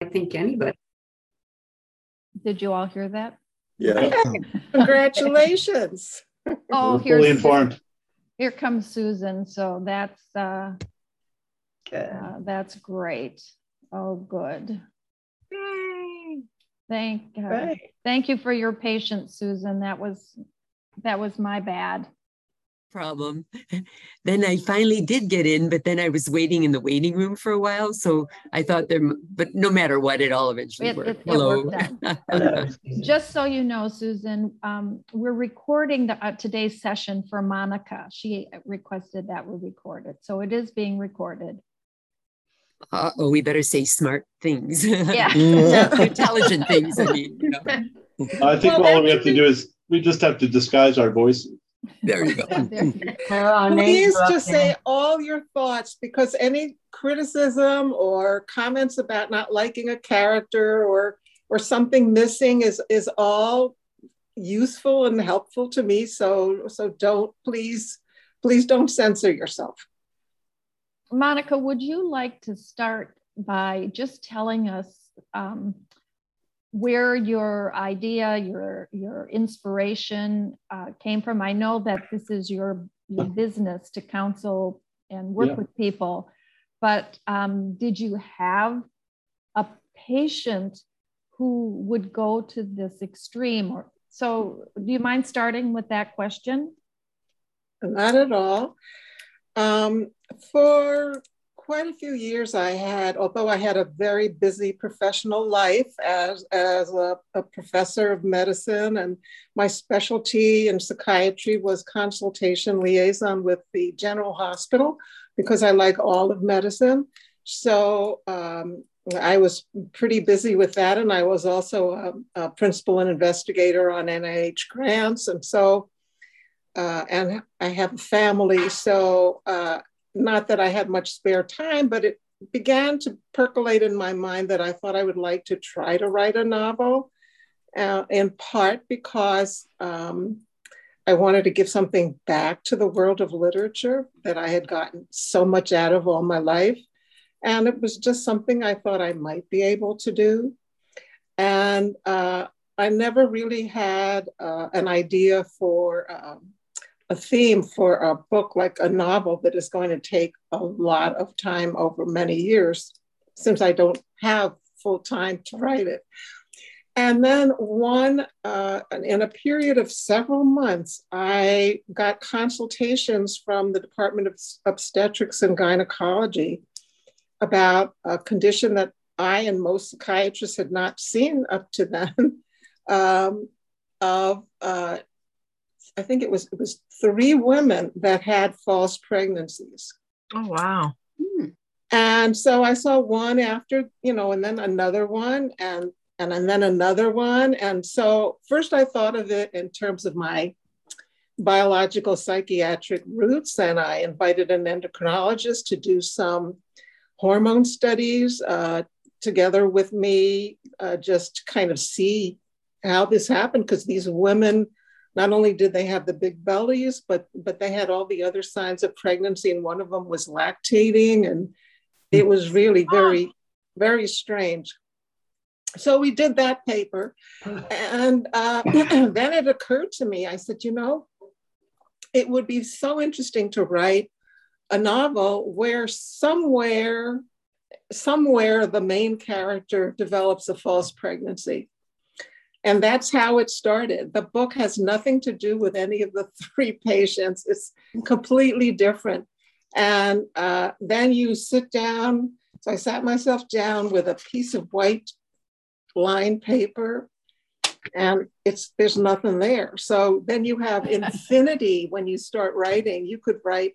I think anybody. Did you all hear that? Yeah. Congratulations. Oh, We're here's fully informed. Here comes Susan. So that's uh, Good. uh, that's great. Oh, good. Yay. Thank uh, Right. thank you for your patience, Susan. That was that was my bad. Problem. Then I finally did get in, but then I was waiting in the waiting room for a while. So I thought there, but no matter what, it all eventually It- worked. it- it Hello. worked Just so you know, Susan, um, we're recording the, uh, today's session for Monica. She requested that we record it, so it is being recorded. Uh, oh, we better say smart things. Yeah. Intelligent things. I mean, you know. I think Well, all we have to do is, we just have to disguise our voices. There you go. There- Please just say all your thoughts because any criticism or comments about not liking a character or or something missing is is all useful and helpful to me. So so don't please please don't censor yourself. Monica, would you like to start by just telling us um, where your idea, your your inspiration uh, came from? I know that this is your your business to counsel and work Yeah. with people, but um, did you have a patient who would go to this extreme? Or so, do you mind starting with that question? Not at all. Um, for quite a few years, I had, although I had a very busy professional life as, as a, a professor of medicine, and my specialty in psychiatry was consultation liaison with the general hospital because I like all of medicine. So um, I was pretty busy with that, and I was also a, a principal and investigator on NIH grants, and so uh, and I have a family. So, uh, not that I had much spare time, but it began to percolate in my mind that I thought I would like to try to write a novel, uh, in part because um, I wanted to give something back to the world of literature that I had gotten so much out of all my life. And it was just something I thought I might be able to do. And uh, I never really had uh, an idea for um, a theme for a book like a novel that is going to take a lot of time over many years, since I don't have full time to write it. And then one, uh, in a period of several months, I got consultations from the Department of Obstetrics and Gynecology about a condition that I and most psychiatrists had not seen up to then um, of uh, I think it was it was three women that had false pregnancies. Oh wow. And so I saw one after, you know, and then another one and and, and then another one. And so first I thought of it in terms of my biological psychiatric roots, and I invited an endocrinologist to do some hormone studies uh, together with me, uh, just to kind of see how this happened, because these women not only did they have the big bellies, but but they had all the other signs of pregnancy, and one of them was lactating, and it was really very, very strange. So we did that paper, and uh, then it occurred to me. I said, you know, it would be so interesting to write a novel where somewhere, somewhere the main character develops a false pregnancy. And that's how it started. The book has nothing to do with any of the three patients, it's completely different. And uh, then you sit down. So I sat myself down with a piece of white lined paper and it's there's nothing there so then you have infinity when you start writing you could write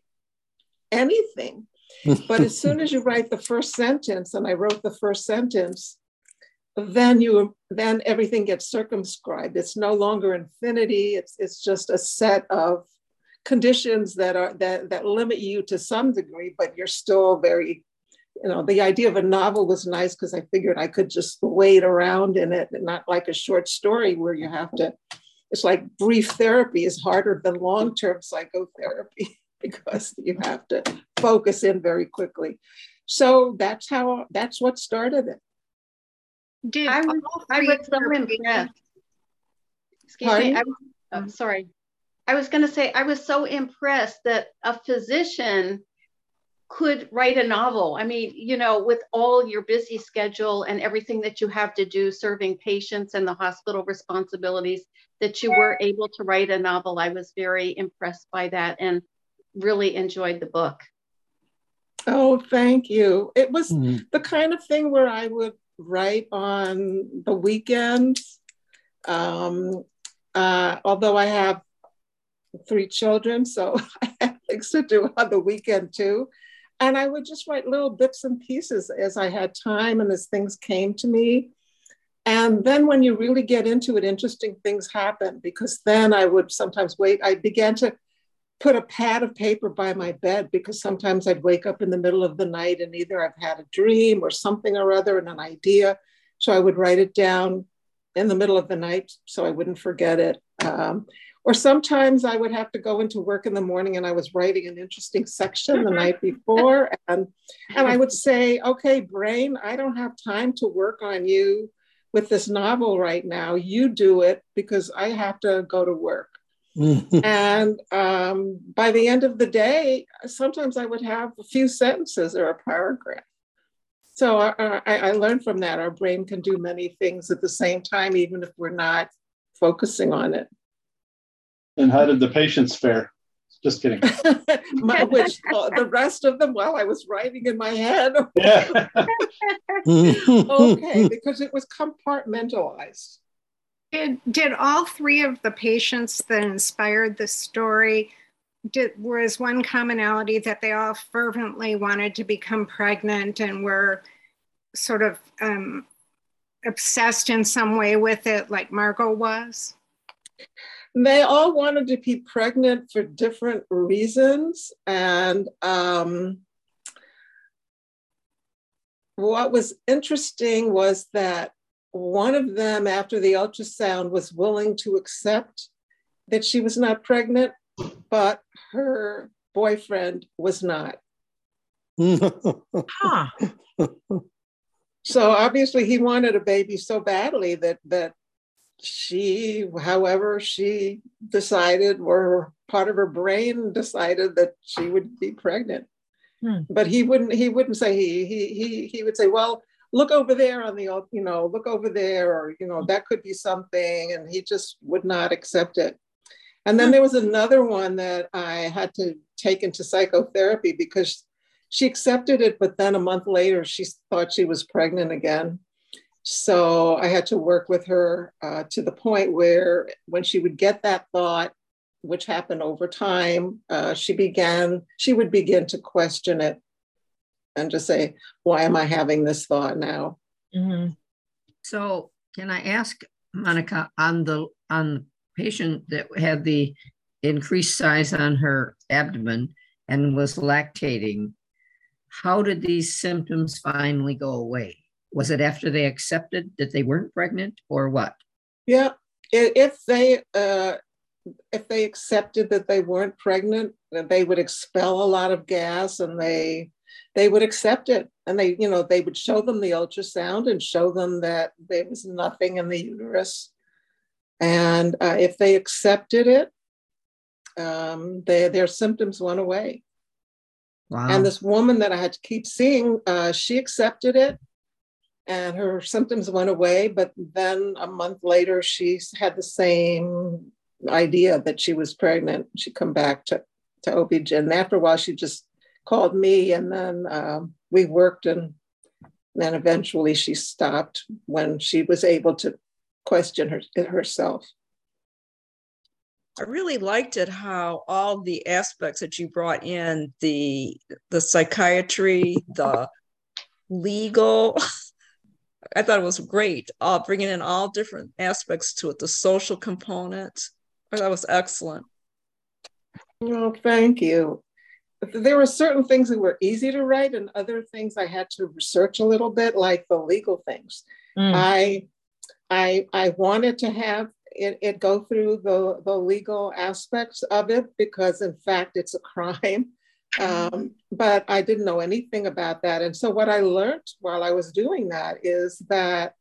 anything but as soon as you write the first sentence and i wrote the first sentence then you then everything gets circumscribed. It's no longer infinity. It's it's just a set of conditions that are that that limit you to some degree but you're still very you know the idea of a novel was nice because i figured i could just wade around in it not like a short story where you have to it's like brief therapy is harder than long-term psychotherapy because you have to focus in very quickly. So that's how that's what started it Did I was, I was so impressed. Excuse Pardon? me. I, oh, sorry. I was going to say, I was so impressed that a physician could write a novel. I mean, you know, with all your busy schedule and everything that you have to do, serving patients and the hospital responsibilities, that you were able to write a novel. I was very impressed by that and really enjoyed the book. Oh, thank you. It was Mhm. the kind of thing where I would write on the weekends. Um, uh, although I have three children, so I have things to do on the weekend too. And I would just write little bits and pieces as I had time and as things came to me. And then when you really get into it, interesting things happen because then I would sometimes wait. I began to put a pad of paper by my bed because sometimes I'd wake up in the middle of the night and either I've had a dream or something or other and an idea. So I would write it down in the middle of the night so I wouldn't forget it. Um, or sometimes I would have to go into work in the morning and I was writing an interesting section the night before. And, and I would say, okay, brain, I don't have time to work on you with this novel right now. You do it because I have to go to work. And um, by the end of the day, sometimes I would have a few sentences or a paragraph. So uh, I, I learned from that. Our brain can do many things at the same time, even if we're not focusing on it. And how did the patients fare? Just kidding. My, which uh, the rest of them, while I was writing in my head, Yeah. okay, because it was compartmentalized. Did, did all three of the patients that inspired the story, did, was one commonality that they all fervently wanted to become pregnant and were sort of um, obsessed in some way with it, like Margot was? They all wanted to be pregnant for different reasons. And um, what was interesting was that one of them, after the ultrasound, was willing to accept that she was not pregnant, but her boyfriend was not. Huh. So obviously he wanted a baby so badly that that she, however, she decided, or part of her brain decided that she would be pregnant. Hmm. But he wouldn't. He wouldn't say he. He he he would say, "Well, look over there on the, you know, look over there, or you know, that could be something." And he just would not accept it. And then there was another one that I had to take into psychotherapy because she accepted it, but then a month later she thought she was pregnant again. So I had to work with her uh, to the point where when she would get that thought, which happened over time, uh, she began, she would begin to question it and just say, why am I having this thought now? Mhm. So can I ask Monica on the on the patient that had the increased size on her abdomen and was lactating, how did these symptoms finally go away? Was it after they accepted that they weren't pregnant or what? Yeah, if they uh, if they accepted that they weren't pregnant, then they would expel a lot of gas, and they they would accept it, and they you know they would show them the ultrasound and show them that there was nothing in the uterus, and uh, if they accepted it, um, they, their symptoms went away. Wow. And this woman that I had to keep seeing, uh, she accepted it and her symptoms went away. But then a month later, she had the same idea that she was pregnant. She'd come back to, to OB-GYN. And after a while, she just called me and then um, we worked and then eventually she stopped when she was able to question her, herself. I really liked it how all the aspects that you brought in the the psychiatry, the legal. I thought it was great. Uh, bringing in all different aspects to it, the social component. That was excellent. Well, thank you. There were certain things that were easy to write, and other things I had to research a little bit, like the legal things. Mm. I, I, I wanted to have it, it go through the, the legal aspects of it because, in fact, it's a crime. Um, but I didn't know anything about that. And so, what I learned while I was doing that is that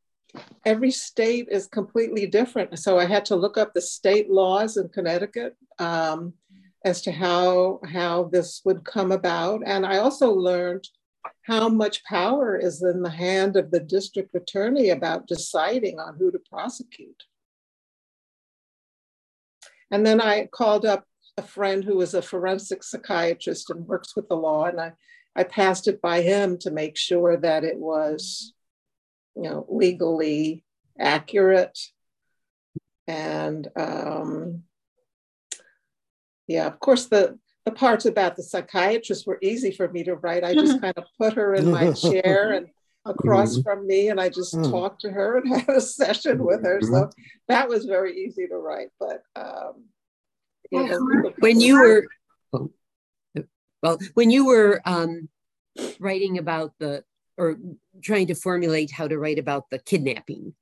every state is completely different. So I had to look up the state laws in Connecticut um, as to how how this would come about, and I also learned how much power is in the hand of the district attorney about deciding on who to prosecute. And then I called up a friend who is a forensic psychiatrist and works with the law, and I, I passed it by him to make sure that it was, you know, legally accurate. And um, yeah, of course, the the parts about the psychiatrist were easy for me to write. I just kind of put her in my chair and across mm-hmm. from me, and I just mm. talked to her and had a session with her. So mm-hmm. that was very easy to write. But um, you know, when you were well, when you were um, writing about the or trying to formulate how to write about the kidnapping,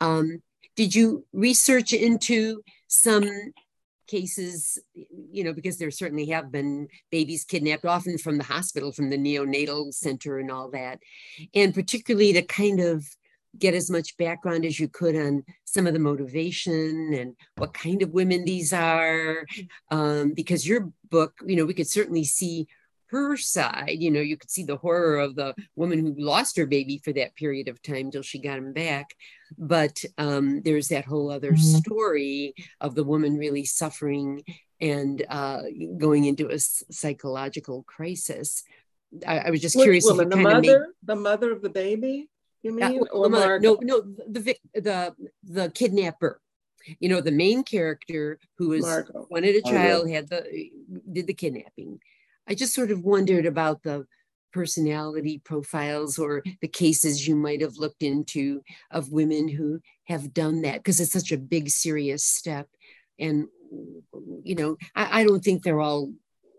um, did you research into some cases, you know, because there certainly have been babies kidnapped, often from the hospital, from the neonatal center and all that. And particularly to kind of get as much background as you could on some of the motivation and what kind of women these are. Um, because your book, you know, we could certainly see her side. You know, you could see the horror of the woman who lost her baby for that period of time till she got him back. But um, there's that whole other mm-hmm. story of the woman really suffering and uh, going into a psychological crisis. I, I was just Which curious. Woman, the mother, made... the mother of the baby. You mean? Uh, mother, no, no, the the the kidnapper you know the main character who was Margot. wanted a child Margot. had the did the kidnapping I just sort of wondered about the personality profiles or the cases you might have looked into of women who have done that because it's such a big serious step. And you know I, I, don't think they're all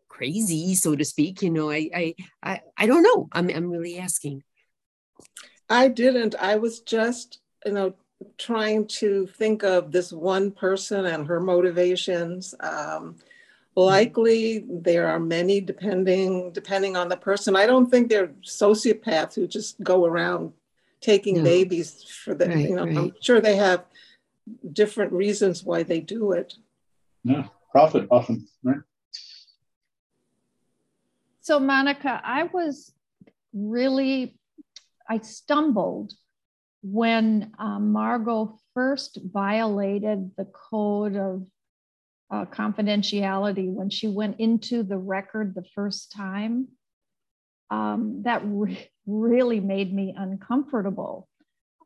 crazy so to speak you know I, I i i don't know. I'm, I'm really asking. I didn't. I was just you know trying to think of this one person and her motivations um, Likely there are many depending depending on the person. I don't think they're sociopaths who just go around taking no. babies for the right, you know, right. I'm sure they have different reasons why they do it. Yeah, profit often, right? So Monica, I was really I stumbled when um, Margot first violated the code of uh, confidentiality when she went into the record the first time. Um, that re- really made me uncomfortable.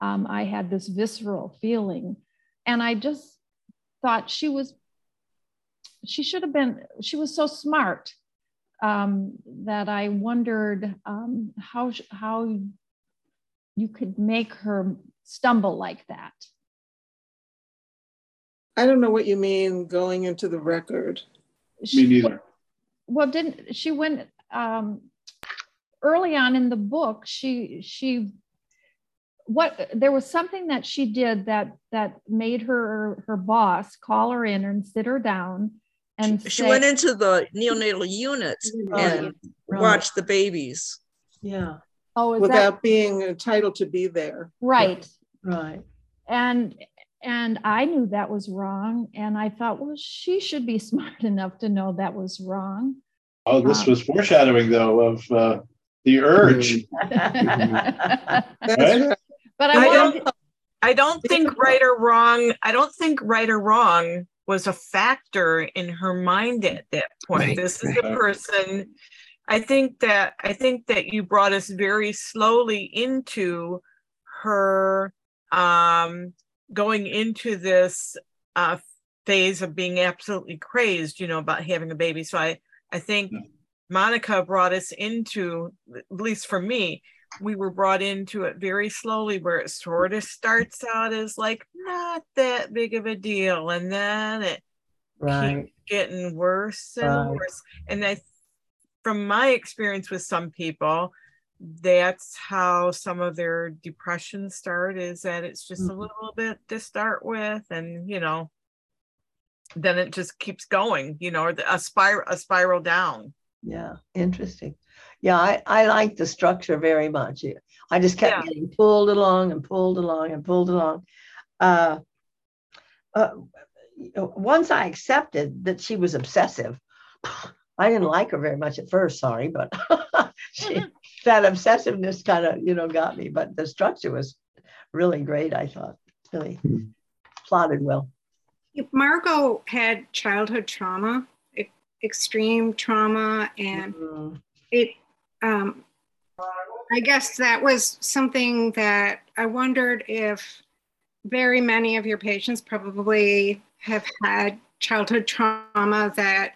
Um, I had this visceral feeling, and I just thought she was, she should have been, she was so smart um, that I wondered um, how how you could make her stumble like that. I don't know what you mean going into the record. Me neither. Well, didn't she went um, early on in the book? She she what there was something that she did that that made her her boss call her in and sit her down and she, say, she went into the neonatal unit right, and right. watched the babies. Yeah. Oh, without that, being entitled to be there. Right. Right. And and I knew that was wrong. And I thought, well, she should be smart enough to know that was wrong. Oh, this um, was foreshadowing, though, of uh, the urge. right? But I, I don't. I don't think right or wrong. I don't think right or wrong was a factor in her mind at that point. Right, this is right. a person. I think that I think that you brought us very slowly into her um going into this uh, phase of being absolutely crazed, you know, about having a baby. So I, I think yeah. Monica brought us into, at least for me, we were brought into it very slowly, where it sort of starts out as like not that big of a deal, and then it right. keeps getting worse and right. worse. And I, from my experience with some people, that's how some of their depression start is that it's just mm-hmm. a little bit to start with and you know then it just keeps going you know a spiral a spiral down yeah interesting yeah i i like the structure very much I just kept yeah. getting pulled along and pulled along and pulled along. Uh, uh, once I accepted that she was obsessive, I didn't like her very much at first. Sorry, but she, that obsessiveness kind of you know got me. But the structure was really great. I thought really hmm. plotted well. If Margot had childhood trauma, extreme trauma, and mm-hmm. it. Um, I guess that was something that I wondered if very many of your patients probably have had childhood trauma that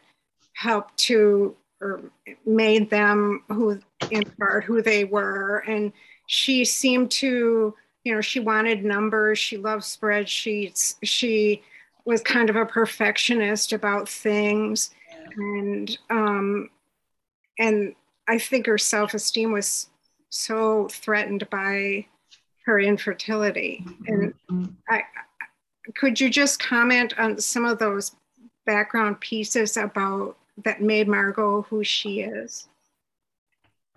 helped to or made them who in part who they were. And she seemed to you know she wanted numbers. She loved spreadsheets. She was kind of a perfectionist about things. And um and i think her self-esteem was so threatened by her infertility. And i could you just comment on some of those background pieces about that made Margot who she is?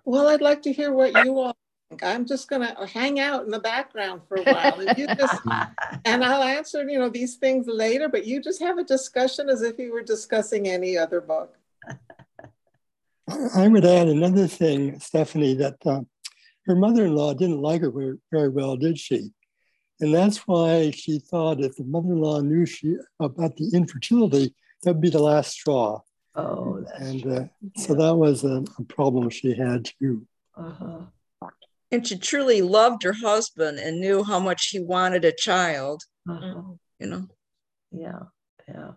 Well, I'd like to hear what you all think. I'm just going to hang out in the background for a while. If you just, and I'll answer, you know, these things later, but you just have a discussion as if you were discussing any other book. I would add another thing, Stephanie, that uh, her mother-in-law didn't like her very, very well, did she? And that's why she thought if the mother-in-law knew she about the infertility, that would be the last straw. Oh, and uh, so that was a, a, problem she had too. Uh-huh. And she truly loved her husband and knew how much he wanted a child. Uh-huh. You know. Yeah, yeah.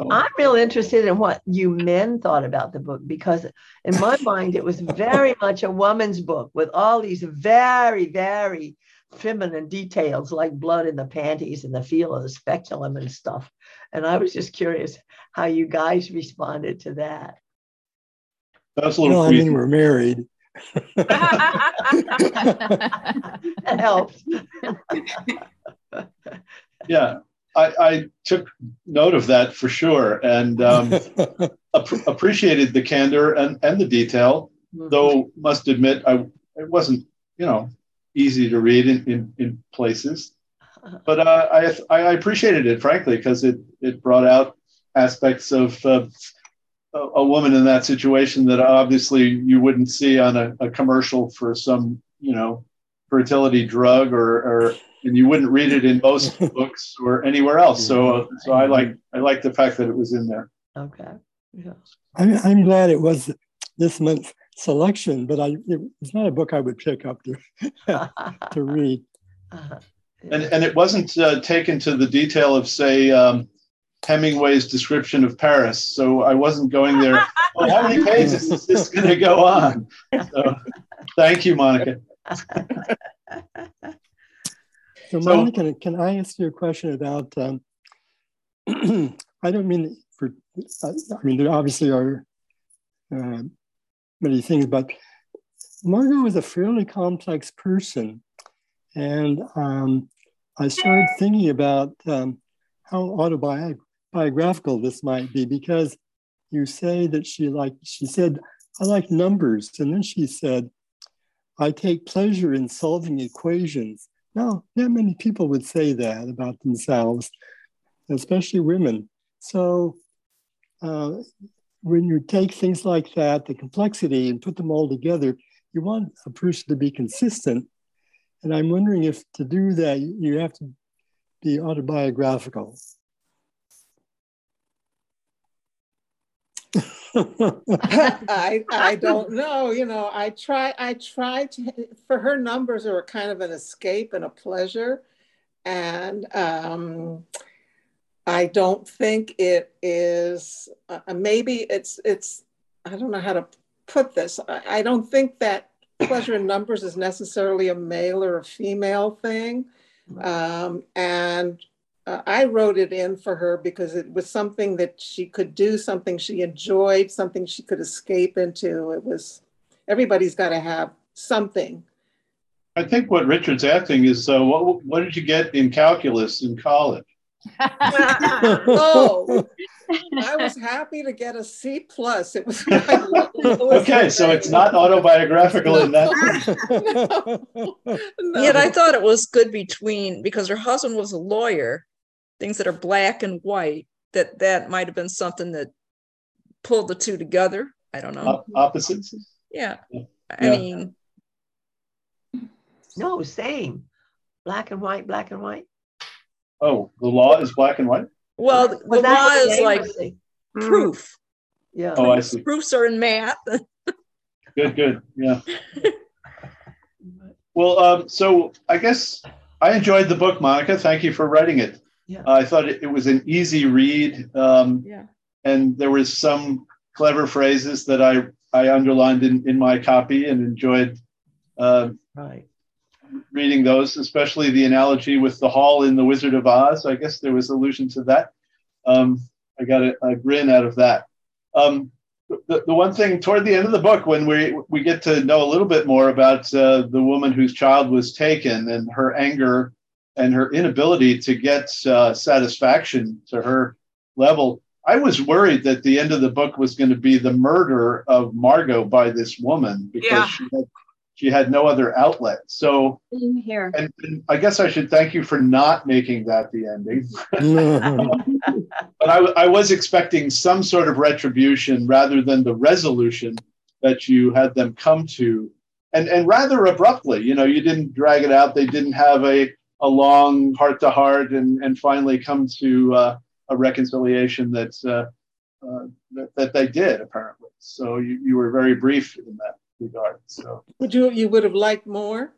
Oh. I'm real interested in what you men thought about the book because, in my mind, it was very much a woman's book with all these very, very feminine details like blood in the panties and the feel of the speculum and stuff. And I was just curious how you guys responded to that. That's a little. Well, I mean, we're married. that helps. yeah, I, I, took note of that for sure, and um, ap- appreciated the candor and, and the detail. Mm-hmm. Though must admit, I it wasn't you know easy to read in, in, in places. But uh, I, I appreciated it, frankly, because it, it brought out aspects of uh, a woman in that situation that obviously you wouldn't see on a, a commercial for some, you know, fertility drug or, or and you wouldn't read it in most books or anywhere else. So, so I like I like the fact that it was in there. Okay. Yeah. I'm, I'm glad it was this month selection, but I it's not a book I would pick up to to read. Uh-huh. And and it wasn't uh, taken to the detail of say um, Hemingway's description of Paris, so I wasn't going there. well, how many pages is this going to go on? So, thank you, Monica. So, Monica, can, can I ask you a question about? Um, I don't mean for. I mean, there obviously are uh, many things, but Margot was a fairly complex person. And um, I started thinking about um, how autobiographical this might be because you say that she like she said I like numbers, and then she said I take pleasure in solving equations. Now, not many people would say that about themselves, especially women. So uh, when you take things like that, the complexity, and put them all together, you want a person to be consistent. And I'm wondering if to do that, you have to be autobiographical. I I don't know. You know, I try I try to for her numbers are kind of an escape and a pleasure. And um I don't think it is. Uh, maybe it's it's. I don't know how to put this. I, I don't think that pleasure in numbers is necessarily a male or a female thing. Um, and uh, I wrote it in for her because it was something that she could do, something she enjoyed, something she could escape into. It was everybody's got to have something. I think what Richard's asking is, uh, what what did you get in calculus in college? Oh, I was happy to get a C plus. It was okay, so it's not autobiographical in that. no. Yet I thought it was good between because her husband was a lawyer, things that are black and white. That that might have been something that pulled the two together. I don't know. opposites. Yeah. yeah. I mean. No, same. Black and white, black and white. Oh, the law is black and white. Well, the law is like mm. proof. Yeah. Oh, I see. Proofs are in math. good, good. Yeah. well, um, so I guess I enjoyed the book, Monica. Thank you for writing it. Yeah. Uh, I thought it, it, was an easy read. Um, yeah. And there was some clever phrases that I, I underlined in, in my copy and enjoyed uh, right. Reading those, especially the analogy with the hall in The Wizard of Oz. I guess there was allusion to that. Um, I got a, a, grin out of that. Um, the, the one thing toward the end of the book, when we, we get to know a little bit more about uh, the woman whose child was taken and her anger and her inability to get uh, satisfaction to her level, I was worried that the end of the book was going to be the murder of Margot by this woman because yeah. she had she had no other outlet. So here, and, and, I guess I should thank you for not making that the ending. but I, I was expecting some sort of retribution rather than the resolution that you had them come to, and and rather abruptly. You know, you didn't drag it out. They didn't have a a long heart to heart and and finally come to uh, a reconciliation that's uh, uh, that, that they did apparently. So you, you were very brief in that regard. So would you you would have liked more?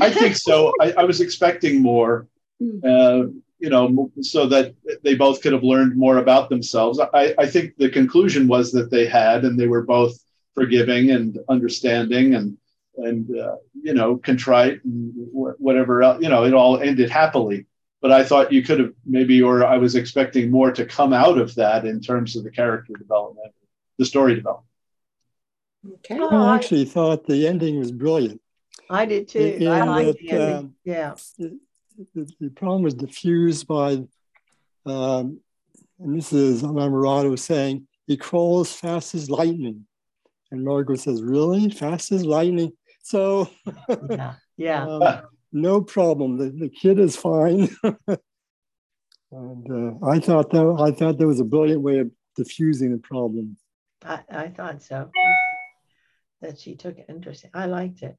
I think so. I, I was expecting more. Hmm. Uh, you know, so that they both could have learned more about themselves. I, I think the conclusion was that they had, and they were both forgiving and understanding and and uh, you know contrite and whatever else. You know, it all ended happily. But I thought you could have maybe, or I was expecting more to come out of that in terms of the character development, the story development. Okay. I actually thought the ending was brilliant. I did too. In I liked the ending. Um, yeah. The, the, the, problem was diffused by, um, and this is Inamorata saying, he crawls fast as lightning. And Margaret says, really? Fast as lightning? So, yeah, yeah. um, no problem. The, the kid is fine. and uh, I thought that I thought that was a brilliant way of diffusing the problem. I, I thought so that she took interest interesting. I liked it.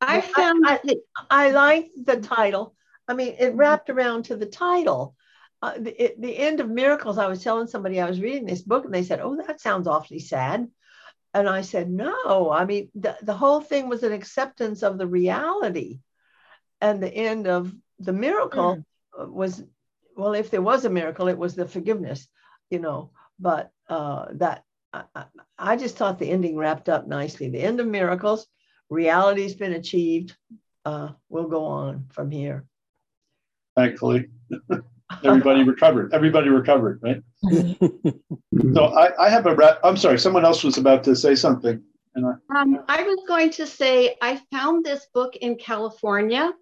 I found I, I, I liked the title. I mean, it wrapped around to the title. Uh, the, it, the end of miracles. I was telling somebody I was reading this book, and they said, "Oh, that sounds awfully sad." And I said, "No. I mean, the, the whole thing was an acceptance of the reality, and the end of the miracle mm. was, well, if there was a miracle, it was the forgiveness, you know. But uh, that I, I just thought the ending wrapped up nicely. The end of miracles, reality's been achieved. Uh, we'll go on from here. Thankfully, everybody recovered. Everybody recovered, right? so I, I have a. Ra- I'm sorry. Someone else was about to say something. And I, um, I was going to say I found this book in California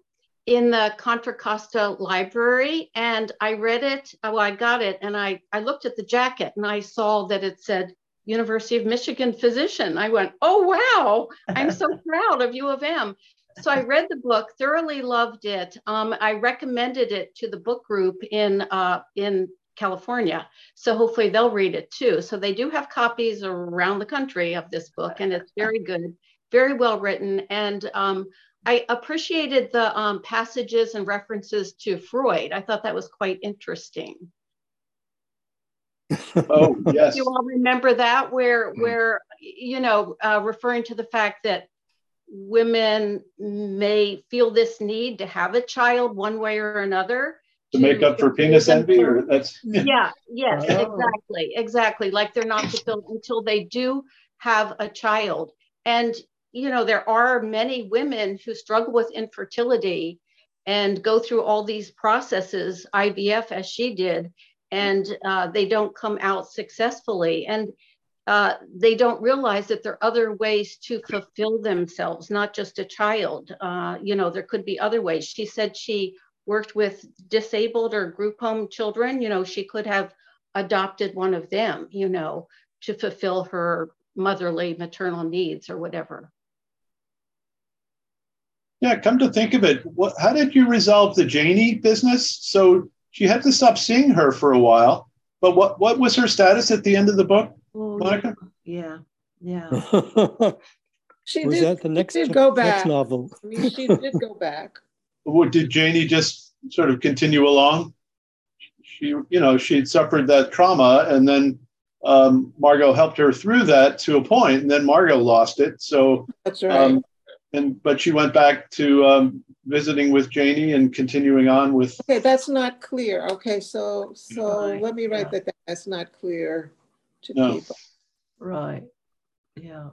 in the Contra Costa Library, and I read it. Well, I got it, and I I looked at the jacket, and I saw that it said University of Michigan physician. I went, oh, wow, I'm so proud of U of M. So I read the book, thoroughly loved it. Um, I recommended it to the book group in, uh, in California. So hopefully they'll read it too. So they do have copies around the country of this book, and it's very good, very well written. And um, I appreciated the um, passages and references to Freud. I thought that was quite interesting oh yes you all remember that where mm. where you know uh, referring to the fact that women may feel this need to have a child one way or another to, to make up for penis envy or that's yeah yes oh. exactly exactly like they're not fulfilled until they do have a child and you know there are many women who struggle with infertility and go through all these processes ivf as she did and uh, they don't come out successfully. And uh, they don't realize that there are other ways to fulfill themselves, not just a child. Uh, you know, there could be other ways. She said she worked with disabled or group home children. You know, she could have adopted one of them, you know, to fulfill her motherly maternal needs or whatever. Yeah, come to think of it, what, how did you resolve the Janie business? So she had to stop seeing her for a while, but what, what was her status at the end of the book, Oh, Monica? yeah, yeah. She Was did, that the next, did go next back. novel? I mean, she did go back. Or did Janie just sort of continue along? She, you know, she'd suffered that trauma, and then um, Margot helped her through that to a point, and then Margot lost it. So, That's right. um, and but she went back to um, visiting with Janie and continuing on with. Okay, that's not clear. Okay, so, so Right, let me write yeah. that, down. that's not clear to No. people. Right. Yeah.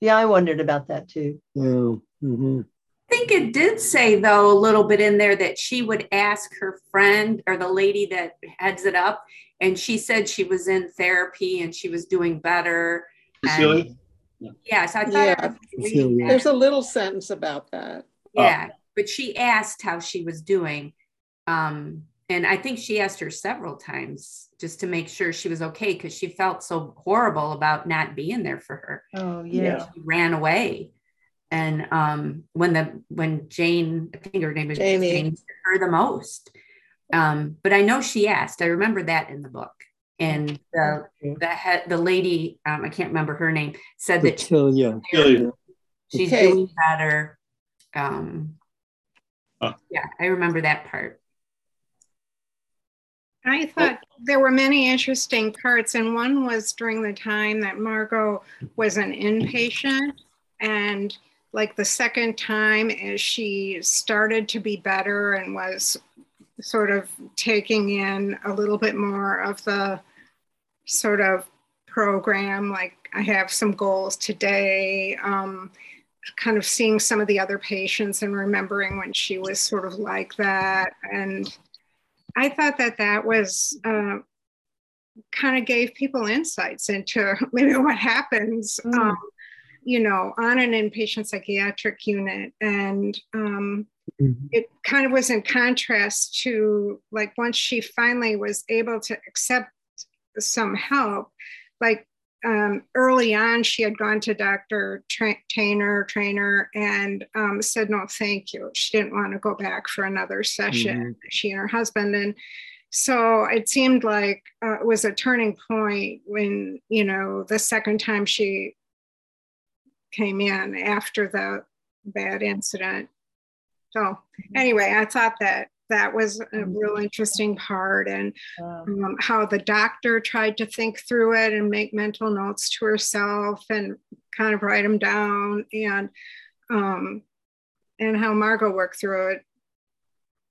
Yeah, I wondered about that too. Yeah. Mm-hmm. I think it did say though a little bit in there that she would ask her friend or the lady that heads it up, and she said she was in therapy and she was doing better. Cecilia? Yes, I thought Yeah. I was reading that. There's a little sentence about that. Yeah, but she asked how she was doing. Um, and I think she asked her several times just to make sure she was okay because she felt so horrible about not being there for her. Oh, that yeah. She ran away. And um, when the when Jane, I think her name is Jamie. Jane, needed her the most. Um, but I know she asked. I remember that in the book. And the the head, the lady, um, I can't remember her name, said that she- Cecilia. Cecilia. she's Okay. doing better. Um, Huh. yeah, I remember that part. I thought there were many interesting parts, and one was during the time that Margot was an inpatient. And like the second time, as she started to be better and was sort of taking in a little bit more of the sort of program, like I have some goals today, um, kind of seeing some of the other patients and remembering when she was sort of like that. And I thought that that was uh, kind of gave people insights into maybe what happens, Mm. um, you know, on an inpatient psychiatric unit. And um, Mhm. it kind of was in contrast to like once she finally was able to accept some help, like um, early on, she had gone to Dr. Tra- Trainer, trainer, and um, said, no, thank you. She didn't want to go back for another session, she and her husband. And so it seemed like uh, it was a turning point when, you know, the second time she came in after the bad incident. So anyway, I thought that that was a real interesting part and Um, how the doctor tried to think through it and make mental notes to herself and kind of write them down and um, and how Margot worked through it.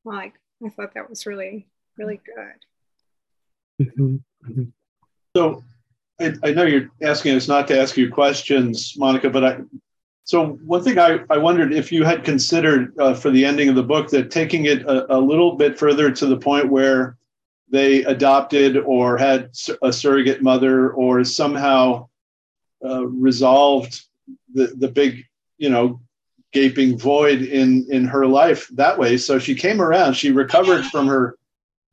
Like I thought that was really really good. Mhm. Mhm. So I, I know you're asking us not to ask you questions, Monica, but I, so one thing I, I wondered if you had considered uh, for the ending of the book that taking it a, a little bit further to the point where they adopted or had a surrogate mother or somehow uh, resolved the, the big, you know, gaping void in, in her life that way. So she came around, she recovered from her,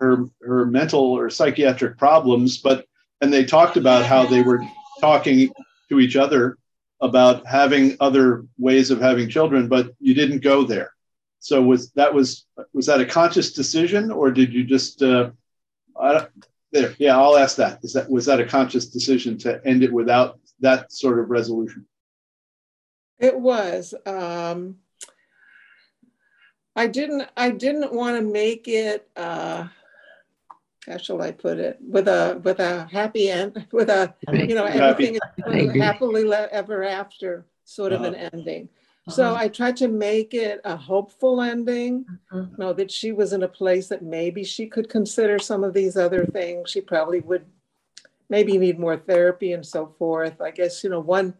her, her mental or psychiatric problems, but and they talked about how they were talking to each other about having other ways of having children but you didn't go there so was that was was that a conscious decision or did you just uh I don't, there yeah i'll ask that is that was that a conscious decision to end it without that sort of resolution It was. Um, I didn't. I didn't want to make it. Uh, how shall I put it? With a with a happy end. With a you know Happy. everything is happily ever after sort of an ending. So Uh-huh. I tried to make it a hopeful ending. Mhm. You know that she was in a place that maybe she could consider some of these other things. She probably would maybe need more therapy and so forth. I guess you know one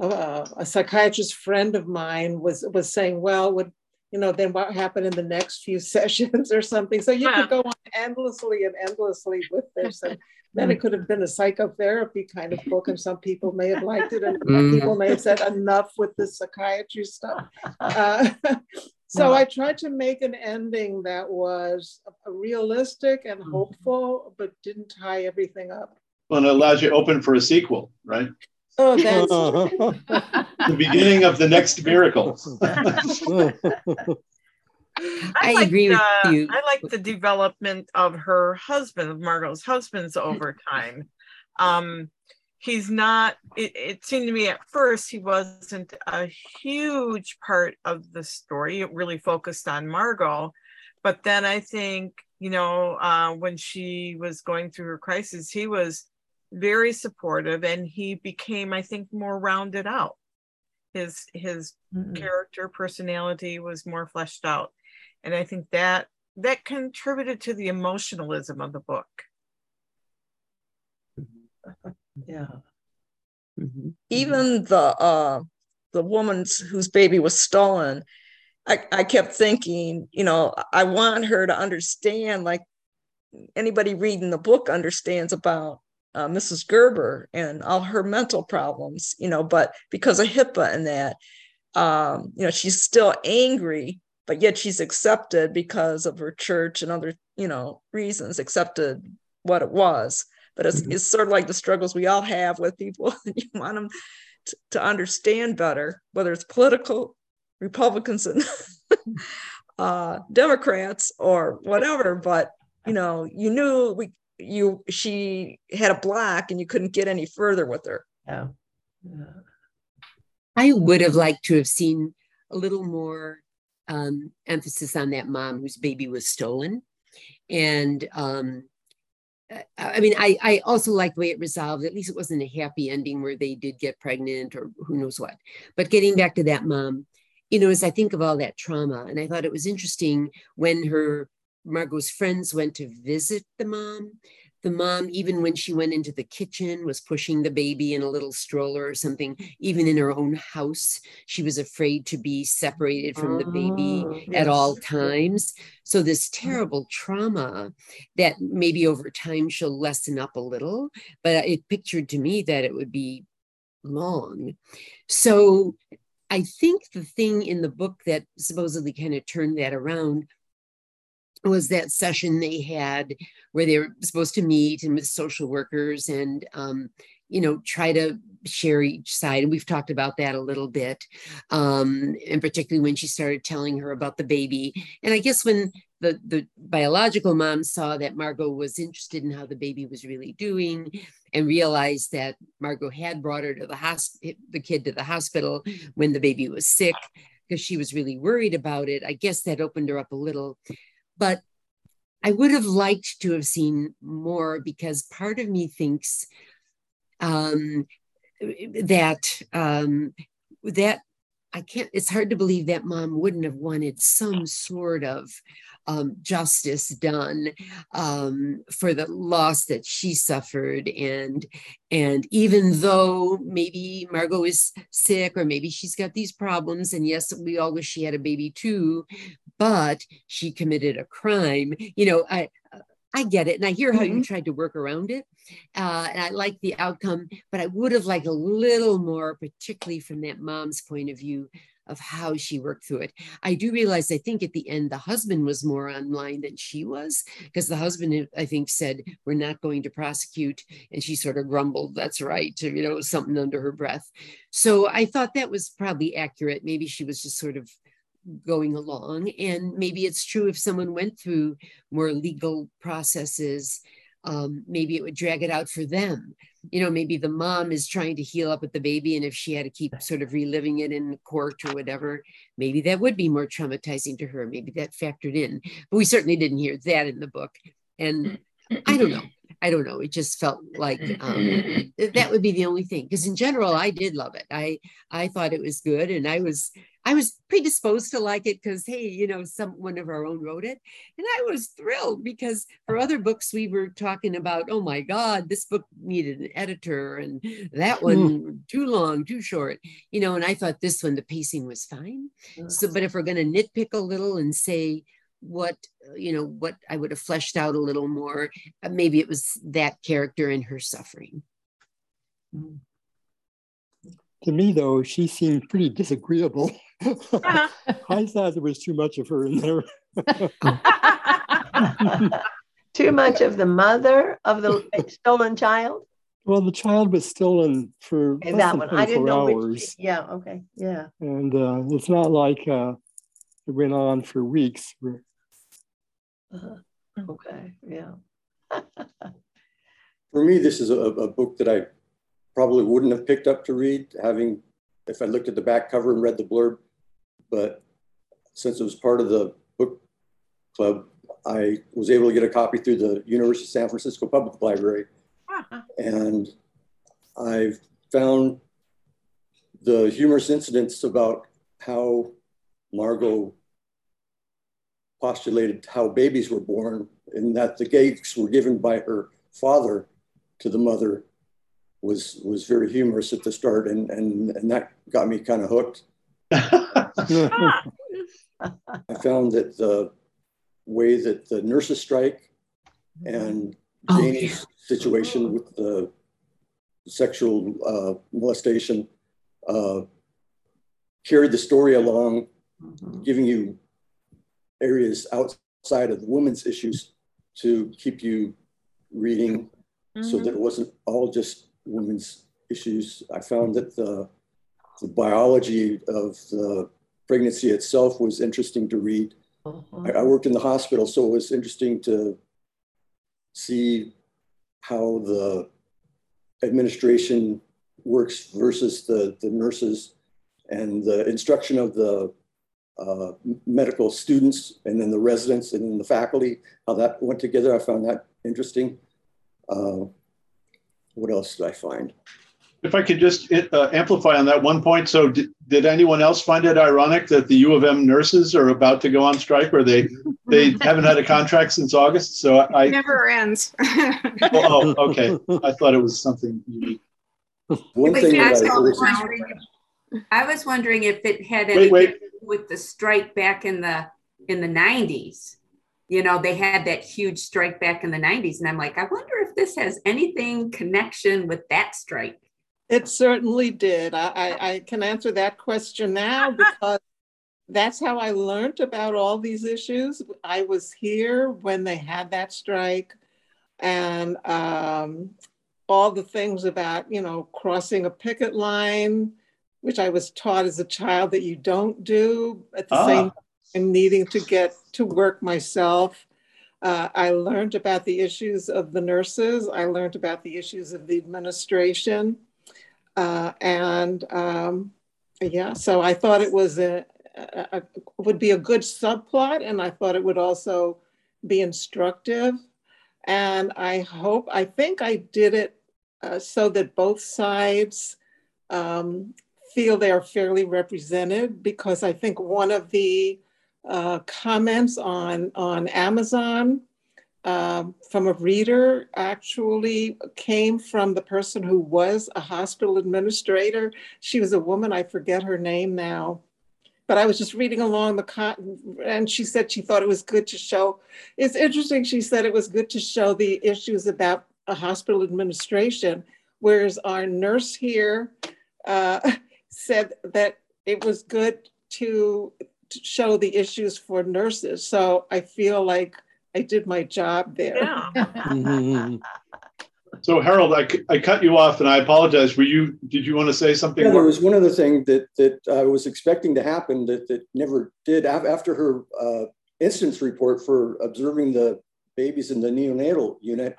uh, a psychiatrist friend of mine was was saying, well, would you know, then what happened in the next few sessions or something? So you could go on endlessly and endlessly with this, and then it could have been a psychotherapy kind of book, and some people may have liked it, and Mm. people may have said enough with the psychiatry stuff. Uh, So I tried to make an ending that was realistic and mm-hmm. hopeful, but didn't tie everything up. Well, it allows you open for a sequel, right? Oh, that's the beginning of the next miracle. I, I agree with you. I like the development of her husband, of Margot's husband's over time. Um, he's not it, it, seemed to me at first he wasn't a huge part of the story it really focused on margot but then i think you know uh, when she was going through her crisis he was very supportive and he became i think more rounded out his his mm-hmm. character personality was more fleshed out and i think that that contributed to the emotionalism of the book yeah. Mm-hmm. Even the uh, the woman whose baby was stolen, I, I kept thinking, you know, I want her to understand, like anybody reading the book understands about uh, Mrs. Gerber and all her mental problems, you know, but because of HIPAA and that, um, you know, she's still angry, but yet she's accepted because of her church and other, you know, reasons, accepted what it was but it's, mm-hmm. it's sort of like the struggles we all have with people you want them to, to understand better whether it's political republicans and uh, democrats or whatever but you know you knew we you she had a block and you couldn't get any further with her yeah, yeah. i would have liked to have seen a little more um, emphasis on that mom whose baby was stolen and um, I mean, I, I also like the way it resolved. At least it wasn't a happy ending where they did get pregnant or who knows what. But getting back to that mom, you know, as I think of all that trauma, and I thought it was interesting when her Margot's friends went to visit the mom the mom, even when she went into the kitchen, was pushing the baby in a little stroller or something. Even in her own house, she was afraid to be separated from the baby oh, yes. at all times. So, this mm. terrible trauma that maybe over time she'll lessen up a little, but it pictured to me that it would be long. So, I think the thing in the book that supposedly kind of turned that around was that session they had where they were supposed to meet and with social workers and um, you know try to share each side and we've talked about that a little bit um, and particularly when she started telling her about the baby. And i guess when the the biological mom saw that margot was interested in how the baby was really doing and realized that margot had brought her to the hospital the kid to the hospital when the baby was sick because she was really worried about it i guess that opened her up a little but I would have liked to have seen more because part of me thinks um, that um, that I can't. It's hard to believe that mom wouldn't have wanted some sort of um, justice done um, for the loss that she suffered and and even though maybe margot is sick or maybe she's got these problems and yes we all wish she had a baby too but she committed a crime you know i I get it. And I hear how mm-hmm. you tried to work around it. Uh, and I like the outcome, but I would have liked a little more, particularly from that mom's point of view, of how she worked through it. I do realize, I think at the end, the husband was more online than she was, because the husband, I think, said, We're not going to prosecute. And she sort of grumbled, That's right, you know, something under her breath. So I thought that was probably accurate. Maybe she was just sort of going along. And maybe it's true if someone went through more legal processes um, maybe it would drag it out for them. You know, maybe the mom is trying to heal up with the baby, and if she had to keep sort of reliving it in court or whatever, maybe that would be more traumatizing to her. Maybe that factored in. But we certainly didn't hear that in the book. And I don't know. I don't know. It just felt like um, that would be the only thing. Because in general, I did love it. I I thought it was good, and I was I was predisposed to like it because hey, you know, some one of our own wrote it, and I was thrilled because for other books we were talking about, oh my God, this book needed an editor, and that one mm. too long, too short, you know. And I thought this one the pacing was fine. So, but if we're going to nitpick a little and say what you know what i would have fleshed out a little more uh, maybe it was that character and her suffering to me though she seemed pretty disagreeable I thought there was too much of her in there. too much of the mother of the stolen child? Well, the child was stolen for Okay, less that than one. I didn't know hours. which. Yeah, okay, yeah. And uh, it's not like uh, it went on for weeks. Uh-huh. Okay, yeah. For me, this is a, a book that I probably wouldn't have picked up to read, having if I looked at the back cover and read the blurb. But since it was part of the book club, I was able to get a copy through the University of San Francisco Public Library. Uh-huh. And I've found the humorous incidents about how Margot postulated how babies were born and that the gifts were given by her father to the mother was was very humorous at the start and and, and that got me kind of hooked. I found that the way that the nurses strike and Oh, Janie's situation with the sexual uh, molestation uh, carried the story along, giving you areas outside of the women's issues to keep you reading. So that it wasn't all just women's issues. I found that the, the biology of the pregnancy itself was interesting to read. I, I worked in the hospital, so it was interesting to see how the administration works versus the, the nurses and the instruction of the uh, medical students and then the residents and then the faculty, how that went together. I found that interesting. Uh, what else did I find? If I could just uh, amplify on that one point. So, did, did anyone else find it ironic that the U of M nurses are about to go on strike, or they they haven't had a contract since August? So I. It never ends. oh, oh, okay. I thought it was something unique. One thing that I, was- wondering if- I was wondering if it had anything wait. to do with the strike back in the in the nineties. You know, they had that huge strike back in the nineties, and I'm like, I wonder if this has anything connection with that strike. It certainly did. I, I, I can answer that question now because that's how I learned about all these issues. I was here when they had that strike and um, all the things about, you know, crossing a picket line, which I was taught as a child that you don't do at the Ah. same time needing to get to work myself. Uh, I learned about the issues of the nurses. I learned about the issues of the administration. Uh, and um, yeah, so I thought it was a, a, a- would be a good subplot, and I thought it would also be instructive. And I hope, I think I did it uh, so that both sides um, feel they are fairly represented, because I think one of the uh, comments on on Amazon um, from a reader actually came from the person who was a hospital administrator. She was a woman, I forget her name now. But I was just reading along the con, and she said she thought it was good to show. It's interesting. She said it was good to show the issues about a hospital administration, whereas our nurse here uh, said that it was good to, to show the issues for nurses. So I feel like I did my job there. Mhm. So, Harold, I, I cut you off, and I apologize. Were you? Did you want to say something Yeah, there was one other thing that that I was expecting to happen that that never did. After her uh, instance report for observing the babies in the neonatal unit,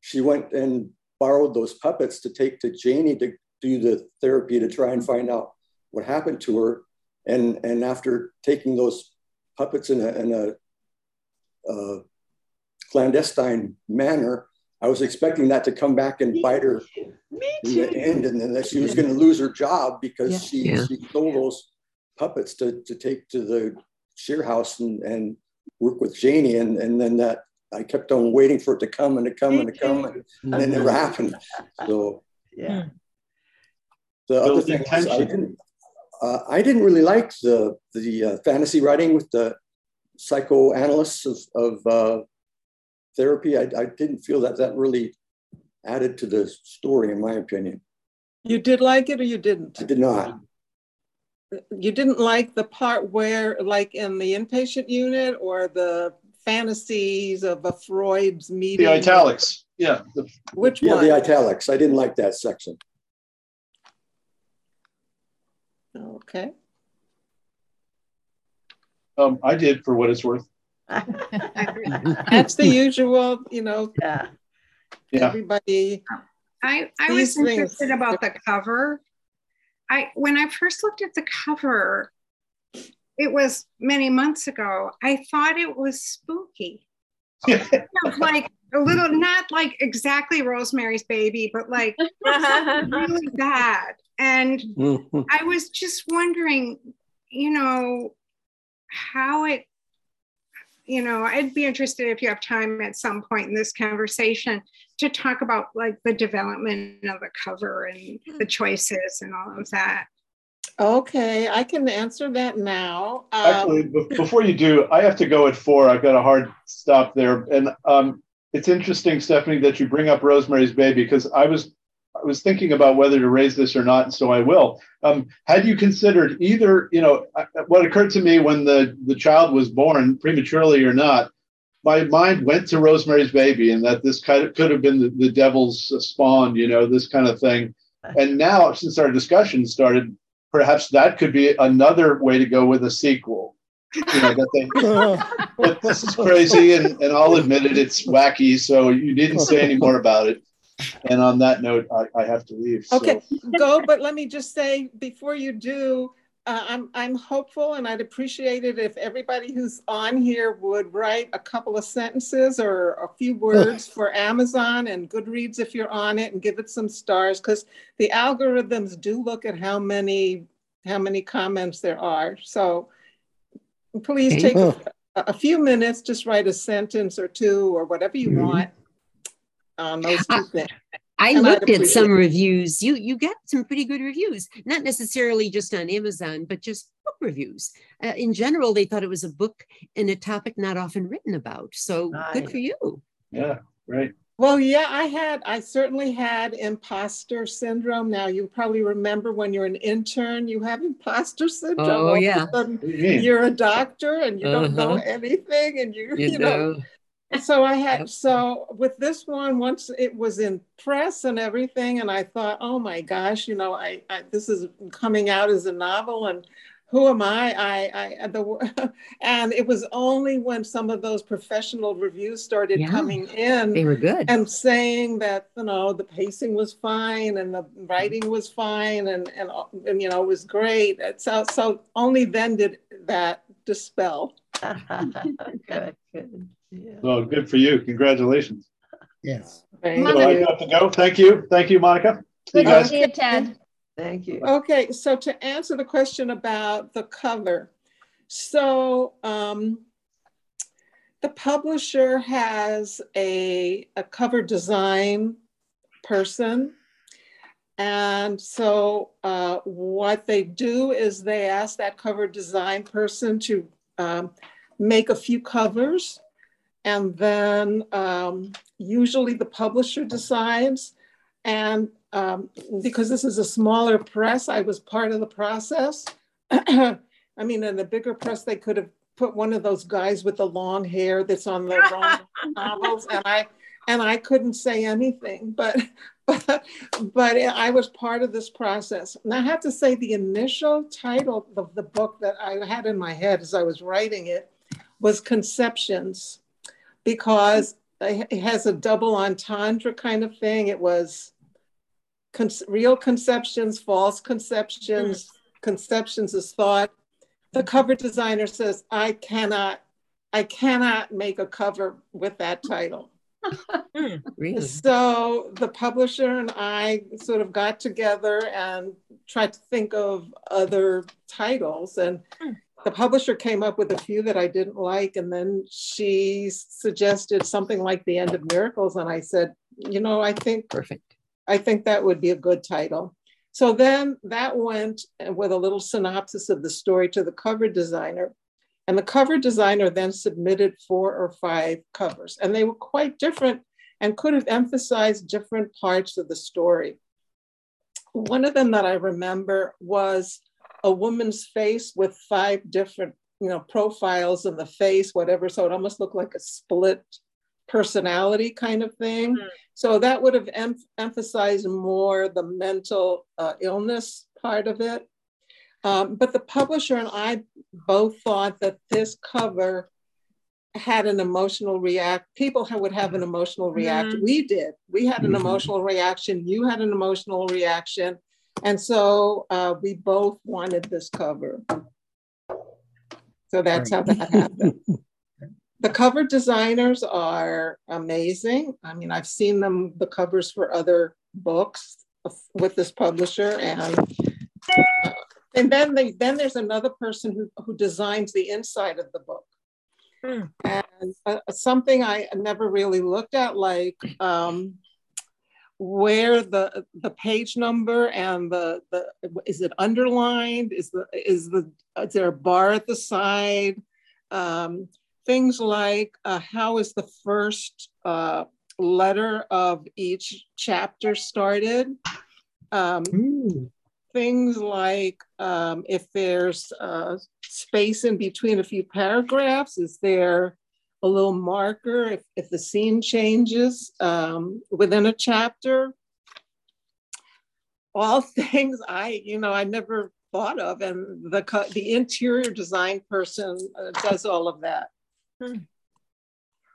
she went and borrowed those puppets to take to Janie to do the therapy to try and find out what happened to her. And and after taking those puppets in a, in a uh, clandestine manner, I was expecting that to come back and bite her Me in the end, and then that she was going to lose her job because Yeah. she, Yeah. she stole those puppets to, to take to the shear house and, and work with Janie. And, and then that I kept on waiting for it to come and to come and to come, and, and it never happened. So Yeah. the other Building thing was I didn't, uh, I didn't really like the the uh, fantasy writing with the psychoanalysts of, of uh, therapy. I, I didn't feel that that really added to the story, in my opinion. You did like it or you didn't? I did not. you didn't like the part where, like in the inpatient unit, or the fantasies of a Freud's meeting. The italics, yeah. The, Which Yeah, one? the italics. I didn't like that section. Okay. Um, I did for what it's worth. That's the usual, you know, Yeah. Yeah. everybody. I, I These was things- interested about the cover. I when I first looked at the cover, it was many months ago. I thought it was spooky. Kind of like a little, not like exactly Rosemary's Baby, but like really bad. And Mhm. I was just wondering, you know, how it, you know, I'd be interested if you have time at some point in this conversation to talk about like the development of the cover and the choices and all of that. Okay, I can answer that now. Um, Actually, be- before you do, I have to go at four. I've got a hard stop there, and um, it's interesting, Stephanie, that you bring up Rosemary's Baby because I was I was thinking about whether to raise this or not, so I will. Um, had you considered either, you know, what occurred to me when the the child was born, prematurely or not, my mind went to Rosemary's Baby, and that this kind of could have been the, the devil's spawn, you know, this kind of thing. And now, since our discussion started, perhaps that could be another way to go with a sequel. You know, that they, this is crazy, and, and I'll admit it, it's wacky. So you didn't say any more about it. And on that note, I, I have to leave. so- Okay, go, but let me just say, before you do, uh, I'm, I'm hopeful and I'd appreciate it if everybody who's on here would write a couple of sentences or a few words for Amazon and Goodreads if you're on it and give it some stars, because the algorithms do look at how many, how many comments there are. So please take a, a few minutes, just write a sentence or two or whatever you Mhm. want on those two things. I And looked at some it. reviews. You you get some pretty good reviews, not necessarily just on Amazon, but just book reviews. Uh, in general, they thought it was a book and a topic not often written about. So good for you. Yeah, right. Well, yeah, I had, I certainly had imposter syndrome. Now, you probably remember when you're an intern, you have imposter syndrome. Oh, All of a yeah. sudden, What do you mean? You're a doctor and you don't know Uh-huh. anything and you, You you know. know, So I had, so with this one, once it was in press and everything, and I thought, oh my gosh, you know, I, I this is coming out as a novel and who am I? I, I, the, and it was only when some of those professional reviews started Yeah. coming in they were good. and saying that you know the pacing was fine and the writing mm-hmm. was fine and and, and you know it was great so so only then did that dispel good, good. Yeah. Well, good for you. Congratulations. Yes. Thank So I you. got to go. Thank you. Thank you, Monica. See you Good to see you, Ted. Thank you. okay so to answer the question about the cover so um the publisher has a, a cover design person And so uh, what they do is they ask that cover design person to um, make a few covers. And then um, usually the publisher decides. And um, because this is a smaller press, I was part of the process. I mean, in a bigger press, they could have put one of those guys with the long hair that's on the wrong novels. And I, and I couldn't say anything, but, but, but I was part of this process. And I have to say the initial title of the book that I had in my head as I was writing it was Conceptions, because it has a double entendre kind of thing. It was con- real conceptions, false conceptions, mm. conceptions is thought. The cover designer says, I cannot, I cannot make a cover with that title. Hmm, really? So the publisher and I sort of got together and tried to think of other titles. And hmm. The publisher came up with a few that I didn't like. And then she suggested something like The End of Miracles. And I said, you know, I think perfect. I think that would be a good title. So then that went with a little synopsis of the story to the cover designer. And the cover designer then submitted four or five covers, and they were quite different and could have emphasized different parts of the story. One of them that I remember was a woman's face with five different, you know, profiles in the face, whatever. So it almost looked like a split personality kind of thing. Mm. So that would have em- emphasized more the mental uh, illness part of it. Um, but the publisher and I both thought that this cover had an emotional react. People would have an emotional react. Mm-hmm. We did. We had an mm-hmm. emotional reaction. You had an emotional reaction, and so uh, we both wanted this cover. So that's right. how that happened. the cover designers are amazing. I mean, I've seen them the covers for other books with this publisher, and uh, and then they, then there's another person who who designs the inside of the book. Mm. And uh, something I never really looked at, like um, where the the page number and the the is it underlined? Is the is the is there a bar at the side? Um, things like uh, how is the first uh, letter of each chapter started? Um, mm things like um, if there's uh, space in between a few paragraphs, is there a little marker if, if the scene changes um, within a chapter? All things I, you know, I never thought of, and the the interior design person uh, does all of that. Hmm.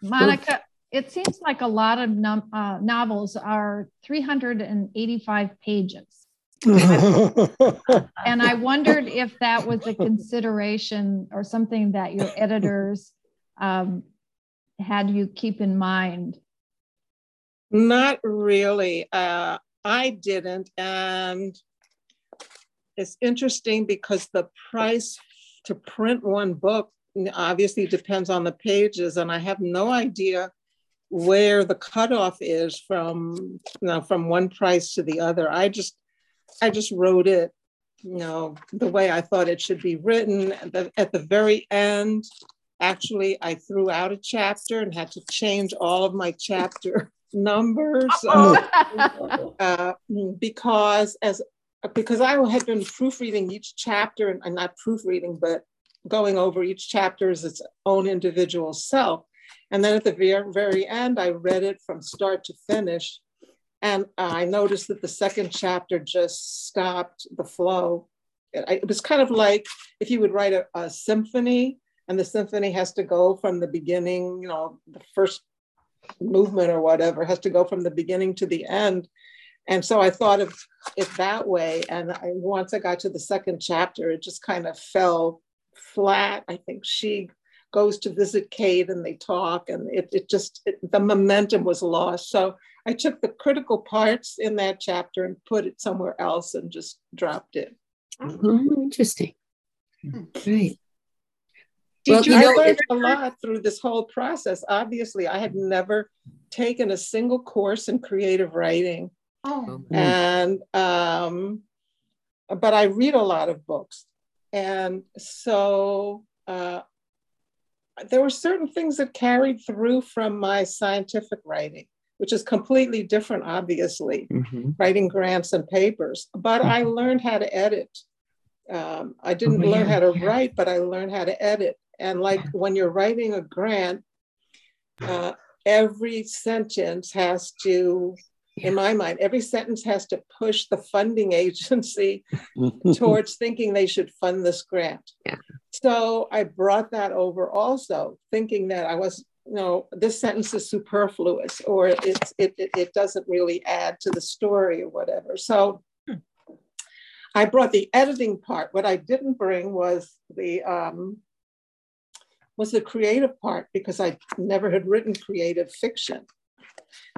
Monica, it seems like a lot of uh, novels are 385 pages. and I wondered if that was a consideration or something that your editors um, had you keep in mind. Not really. Uh, I didn't. And it's interesting because the price to print one book obviously depends on the pages, and I have no idea where the cutoff is from you know from one price to the other. I just I just wrote it, you know, the way I thought it should be written. At the, at the very end, actually, I threw out a chapter and had to change all of my chapter numbers uh, uh, because as because I had been proofreading each chapter and, and not proofreading, but going over each chapter as its own individual self. And then at the very, very end, I read it from start to finish and I noticed that the second chapter just stopped the flow. It was kind of like if you would write a, a symphony and the symphony has to go from the beginning, you know, the first movement or whatever has to go from the beginning to the end. And so I thought of it that way. And I, once I got to the second chapter, it just kind of fell flat. I think she goes to visit Kate and they talk, and it, it just, it, the momentum was lost. So I took the critical parts in that chapter and put it somewhere else and just dropped it. Oh, interesting. Great. Did well, you, you know, learned a lot through this whole process. Obviously, I had never taken a single course in creative writing. Oh. And um, but I read a lot of books. And so uh, there were certain things that carried through from my scientific writing which is completely different, obviously, mm-hmm. writing grants and papers. But mm-hmm. I learned how to edit. Um, I didn't oh, learn yeah, how to yeah. write, but I learned how to edit. And like when you're writing a grant, uh, every sentence has to, in my mind, every sentence has to push the funding agency towards thinking they should fund this grant. Yeah. So I brought that over also, thinking that I was you know, this sentence is superfluous or it's, it, it, it doesn't really add to the story or whatever. So I brought the editing part. What I didn't bring was the um, was the creative part because I never had written creative fiction.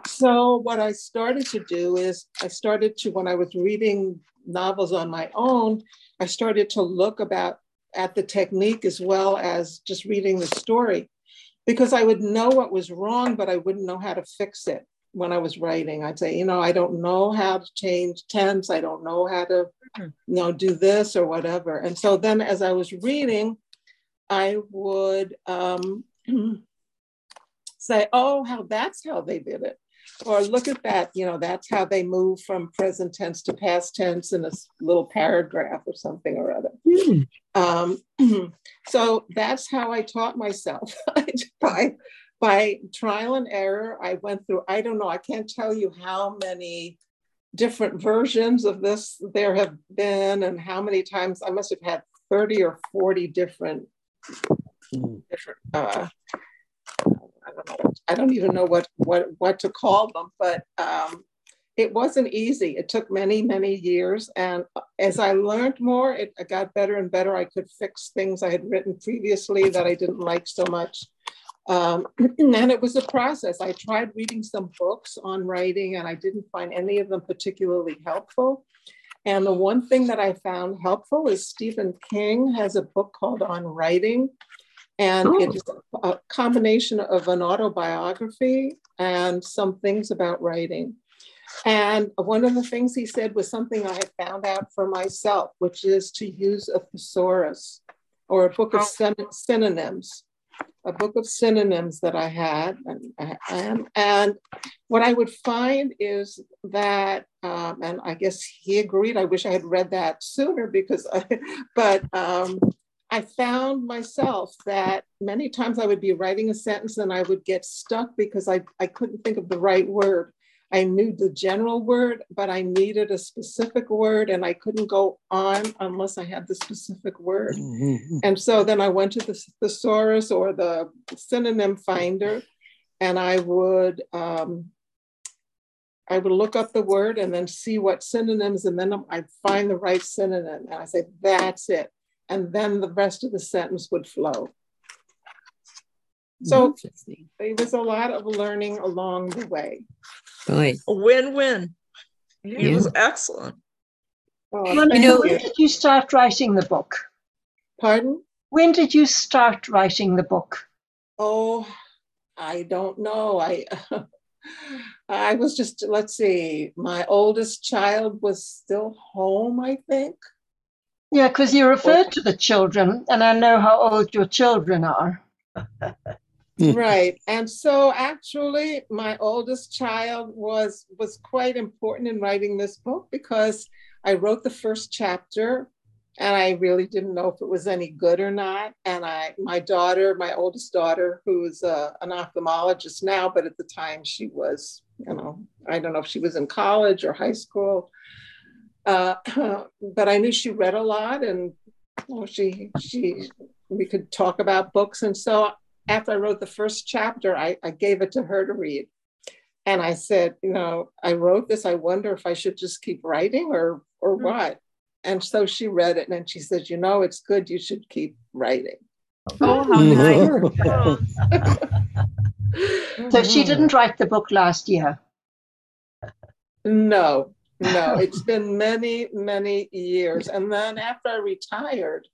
So what I started to do is I started to when I was reading novels on my own, I started to look about at the technique as well as just reading the story because I would know what was wrong, but I wouldn't know how to fix it when I was writing. I'd say, you know, I don't know how to change tense. I don't know how to, mm-hmm. you know, do this or whatever. And so then as I was reading, I would um, say, oh, how that's how they did it. or look at that, you know, that's how they move from present tense to past tense in a little paragraph or something or other. Mm. Um, so that's how I taught myself by, by trial and error. I went through, I don't know, I can't tell you how many different versions of this there have been and how many times I must have had 30 or 40 different. Different uh, I don't know, I don't even know what, what, what to call them, but um, it wasn't easy. It took many, many years. And as I learned more, it got better and better. I could fix things I had written previously that I didn't like so much. Um, and it was a process. I tried reading some books on writing and I didn't find any of them particularly helpful. And the one thing that I found helpful is Stephen King has a book called On Writing. And oh. it is a combination of an autobiography and some things about writing. And one of the things he said was something I had found out for myself, which is to use a thesaurus or a book of oh. synonyms a book of synonyms that I had, and, and, and what I would find is that, um, and I guess he agreed. I wish I had read that sooner because, I, but um, I found myself that many times I would be writing a sentence and I would get stuck because I, I couldn't think of the right word. I knew the general word, but I needed a specific word and I couldn't go on unless I had the specific word. Mm-hmm. And so then I went to the thesaurus or the synonym finder and I would um, I would look up the word and then see what synonyms, and then I'd find the right synonym. And I say, that's it. And then the rest of the sentence would flow. So there was a lot of learning along the way. Right. A win-win. It yeah. was excellent. Oh, you know, when did you start writing the book? Pardon? When did you start writing the book? Oh, I don't know. I I was just let's see. My oldest child was still home, I think. Yeah, because you referred to the children, and I know how old your children are. right. And so actually my oldest child was was quite important in writing this book because i wrote the first chapter and i really didn't know if it was any good or not. And i my daughter my oldest daughter who's uh, an ophthalmologist now but at the time she was you know i don't know if she was in college or high school uh, but i knew she read a lot and you she she we could talk about books. And so after I wrote the first chapter, I, I gave it to her to read. And I said, you know, I wrote this. I wonder if I should just keep writing or or mm-hmm. what. And so she read it and she said, you know, it's good. You should keep writing. Oh, how nice. so she didn't write the book last year. No, no, it's been many, many years. And then after I retired,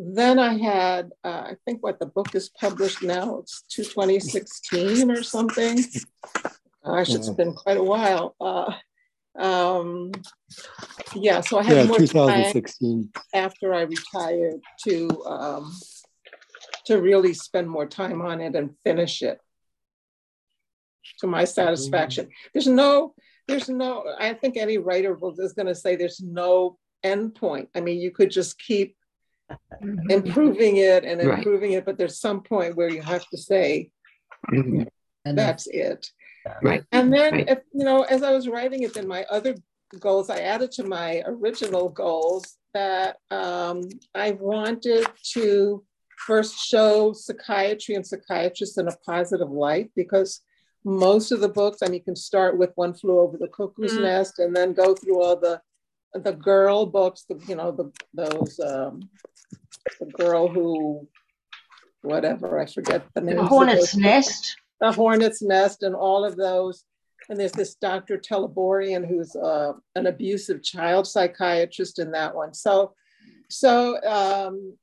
then I had, uh, I think what the book is published now, it's to 2016 or something. Gosh, it's been quite a while. Uh, um, yeah, so I had yeah, more 2016. after I retired to um, to really spend more time on it and finish it to my satisfaction. Mm. There's no, there's no. I think any writer will, is going to say there's no end point. I mean, you could just keep Mm-hmm. Improving it and improving right. it, but there's some point where you have to say, mm-hmm. that's it. Right. And then, right. if, you know, as I was writing it, then my other goals, I added to my original goals that um, I wanted to first show psychiatry and psychiatrists in a positive light because most of the books, I mean, you can start with One Flew Over the Cuckoo's mm. Nest and then go through all the the girl books, the, you know, the those um, the girl who, whatever, I forget the name. The Hornet's Nest. The Hornet's Nest and all of those. And there's this Dr. Teleborian who's uh, an abusive child psychiatrist in that one. So, so um,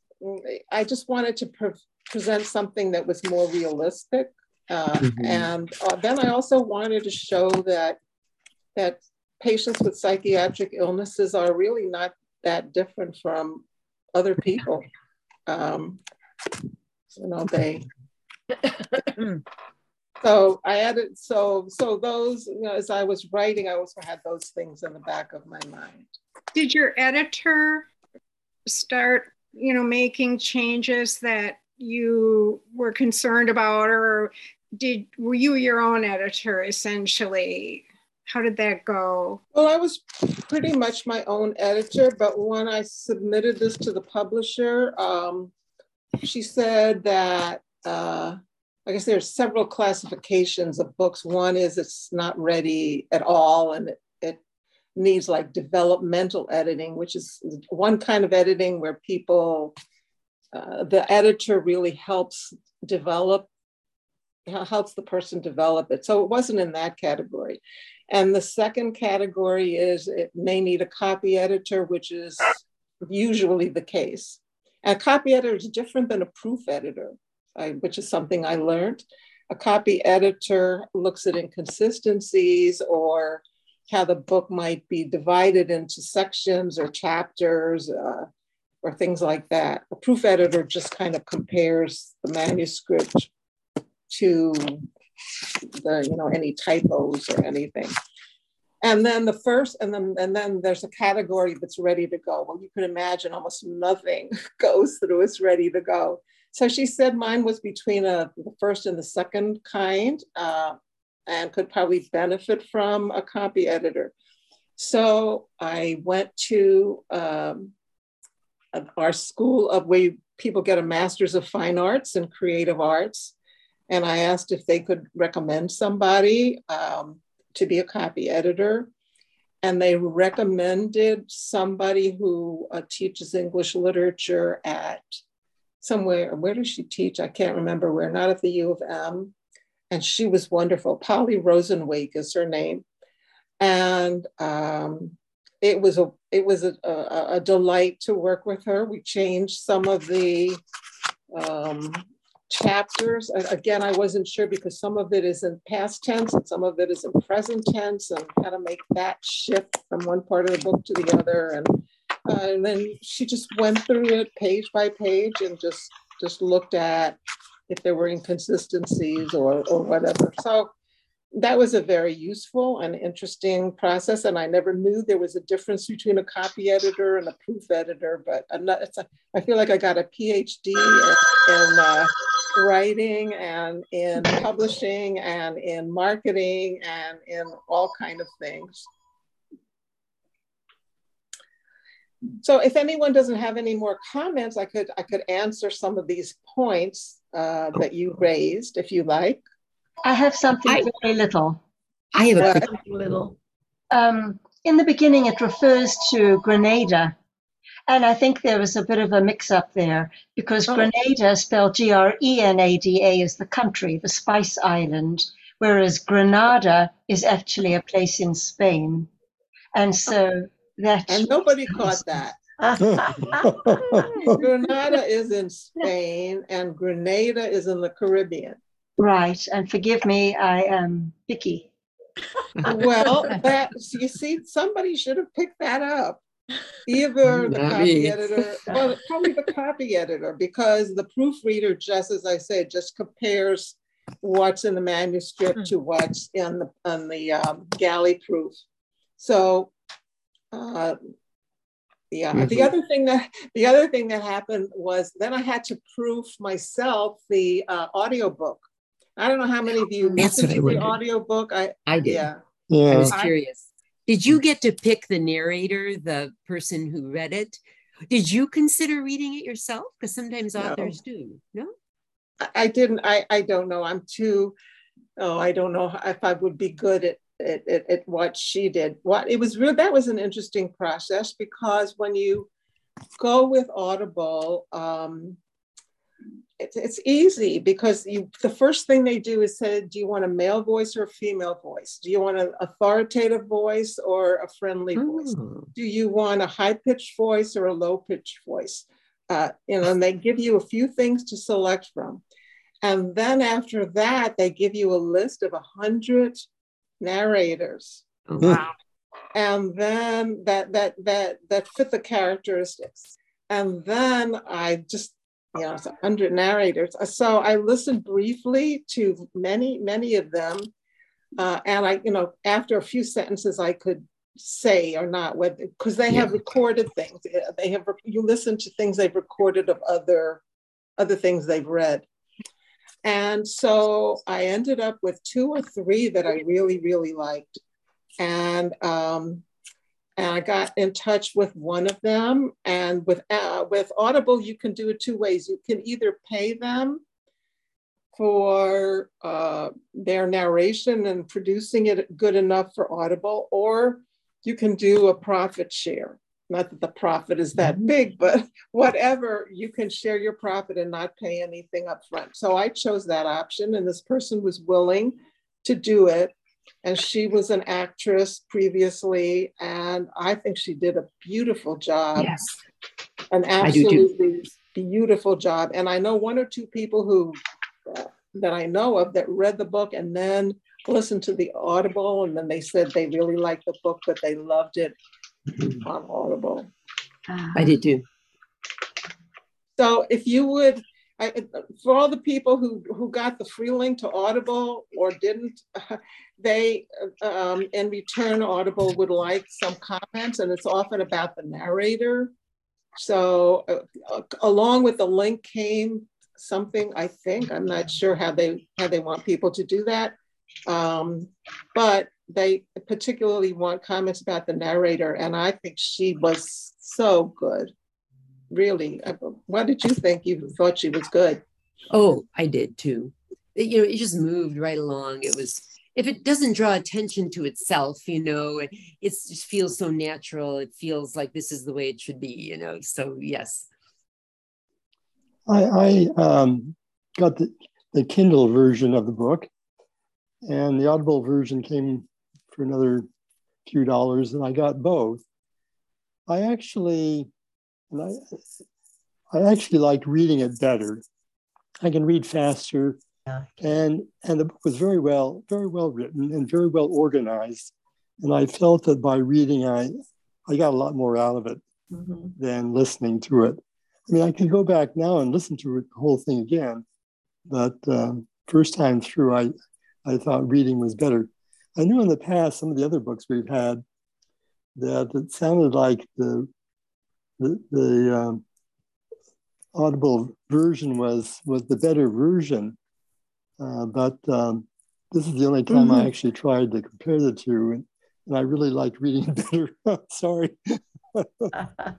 I just wanted to pre- present something that was more realistic. Uh, mm-hmm. And uh, then I also wanted to show that that patients with psychiatric illnesses are really not that different from other people. Um, you know, they So I added, so, so those, you know, as I was writing, I also had those things in the back of my mind. Did your editor start, you know, making changes that you were concerned about or did were you your own editor essentially how did that go well i was pretty much my own editor but when i submitted this to the publisher um, she said that uh, i guess there's several classifications of books one is it's not ready at all and it, it needs like developmental editing which is one kind of editing where people uh, the editor really helps develop helps the person develop it. So it wasn't in that category. And the second category is it may need a copy editor, which is usually the case. And a copy editor is different than a proof editor, which is something I learned. A copy editor looks at inconsistencies or how the book might be divided into sections or chapters uh, or things like that. A proof editor just kind of compares the manuscript to the you know any typos or anything. And then the first and then and then there's a category that's ready to go. Well you can imagine almost nothing goes through it's ready to go. So she said mine was between a, the first and the second kind uh, and could probably benefit from a copy editor. So i went to um, our school of where people get a master's of fine arts and creative arts and I asked if they could recommend somebody um, to be a copy editor. And they recommended somebody who uh, teaches English literature at somewhere. Where does she teach? I can't remember where, not at the U of M. And she was wonderful. Polly Rosenwake is her name. And um, it was a it was a, a, a, delight to work with her. We changed some of the um, chapters. Again, I wasn't sure because some of it is in past tense and some of it is in present tense and how to make that shift from one part of the book to the other. And, uh, and then she just went through it page by page and just, just looked at if there were inconsistencies or, or whatever. So that was a very useful and interesting process. And I never knew there was a difference between a copy editor and a proof editor, but not, a, I feel like I got a PhD in, in uh, writing and in publishing and in marketing and in all kind of things. So if anyone doesn't have any more comments, I could I could answer some of these points uh, that you raised if you like. I have something I, very little. I have a quick little. Um, in the beginning, it refers to Grenada. And I think there was a bit of a mix up there because oh. Grenada, spelled G R E N A D A, is the country, the spice island, whereas Granada is actually a place in Spain. And so that. And nobody caught that. Granada is in Spain and Grenada is in the Caribbean. Right. And forgive me, I am picky. well, that you see, somebody should have picked that up. Either the copy editor, well, probably the copy editor, because the proofreader, just as I said, just compares what's in the manuscript mm. to what's in the on the um, galley proof. So, uh, yeah. Mm-hmm. The other thing that the other thing that happened was then I had to proof myself the uh, audiobook I don't know how many of you That's listened to the audiobook. I I did. Yeah. yeah. I was curious. Did you get to pick the narrator, the person who read it? Did you consider reading it yourself? Because sometimes no. authors do. No, I didn't. I I don't know. I'm too. Oh, I don't know if I would be good at at, at, at what she did. What it was real. That was an interesting process because when you go with Audible, um, it's, it's easy because you the first thing they do is say do you want a male voice or a female voice? Do you want an authoritative voice or a friendly mm. voice do you want a high-pitched voice or a low-pitched voice? Uh, you know and they give you a few things to select from. And then after that they give you a list of a hundred narrators. Oh, wow. And then that that that that fit the characteristics. And then i just you know, under narrators. So I listened briefly to many, many of them. Uh, and I, you know, after a few sentences, I could say or not whether because they yeah. have recorded things. They have you listen to things they've recorded of other other things they've read. And so I ended up with two or three that I really, really liked. And um, and I got in touch with one of them. And with uh, with Audible, you can do it two ways. You can either pay them for uh, their narration and producing it good enough for Audible, or you can do a profit share. Not that the profit is that mm-hmm. big, but whatever, you can share your profit and not pay anything up front. So I chose that option, and this person was willing to do it and she was an actress previously, and I think she did a beautiful job. Yes, an absolutely beautiful job. And I know one or two people who uh, that I know of that read the book and then listened to the Audible, and then they said they really liked the book, but they loved it on Audible. I did too. So if you would I, for all the people who, who got the free link to Audible or didn't, they, um, in return, Audible would like some comments, and it's often about the narrator. So, uh, along with the link came something. I think I'm not sure how they how they want people to do that, um, but they particularly want comments about the narrator, and I think she was so good really. Uh, what did you think? You thought she was good. Oh, I did too. It, you know, it just moved right along. It was, if it doesn't draw attention to itself, you know, it, it just feels so natural. It feels like this is the way it should be, you know. So, yes. I, I um, got the, the Kindle version of the book, and the Audible version came for another few dollars, and I got both. I actually and I, I actually liked reading it better. I can read faster, yeah. and and the book was very well, very well written and very well organized. And I felt that by reading, I I got a lot more out of it mm-hmm. than listening to it. I mean, I can go back now and listen to the whole thing again, but um, first time through, I I thought reading was better. I knew in the past some of the other books we've had that it sounded like the the, the um, audible version was was the better version. Uh, but um, this is the only time mm-hmm. i actually tried to compare the two and, and i really liked reading better. Sorry.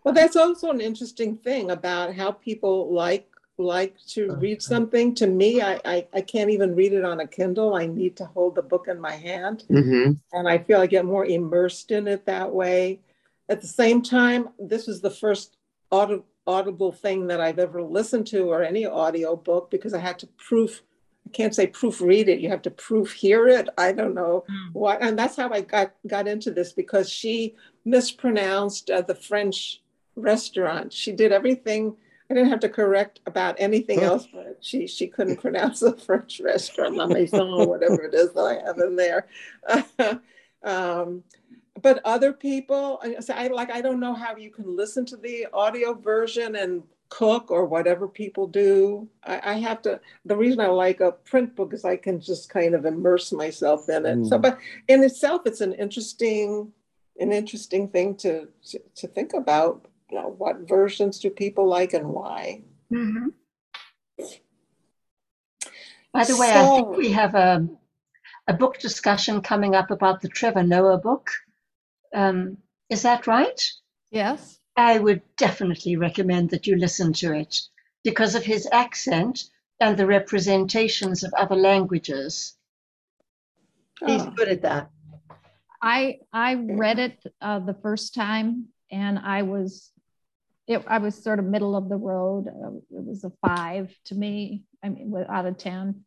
Well that's also an interesting thing about how people like like to read something. To me I, I, I can't even read it on a kindle. I need to hold the book in my hand. Mm-hmm. and i feel i get more immersed in it that way at the same time, this was the first audible thing that I've ever listened to or any audio book because I had to proof. I can't say proofread it. You have to proof hear it. I don't know mm. what, and that's how I got got into this because she mispronounced uh, the French restaurant. She did everything. I didn't have to correct about anything else, but she she couldn't pronounce the French restaurant, La Maison, or whatever it is that I have in there. um, but other people I like I don't know how you can listen to the audio version and cook or whatever people do. I, I, have to the reason I like a print book is I can just kind of immerse myself in it. Mm. So but in itself it's an interesting an interesting thing to to, to think about. You know, what versions do people like and why? Mm-hmm. By the way, so, I think we have a a book discussion coming up about the Trevor Noah book. Um, is that right? Yes. I would definitely recommend that you listen to it because of his accent and the representations of other languages. He's oh. good at that. I I read it uh, the first time and I was it, I was sort of middle of the road. Uh, it was a five to me. I mean, out of ten.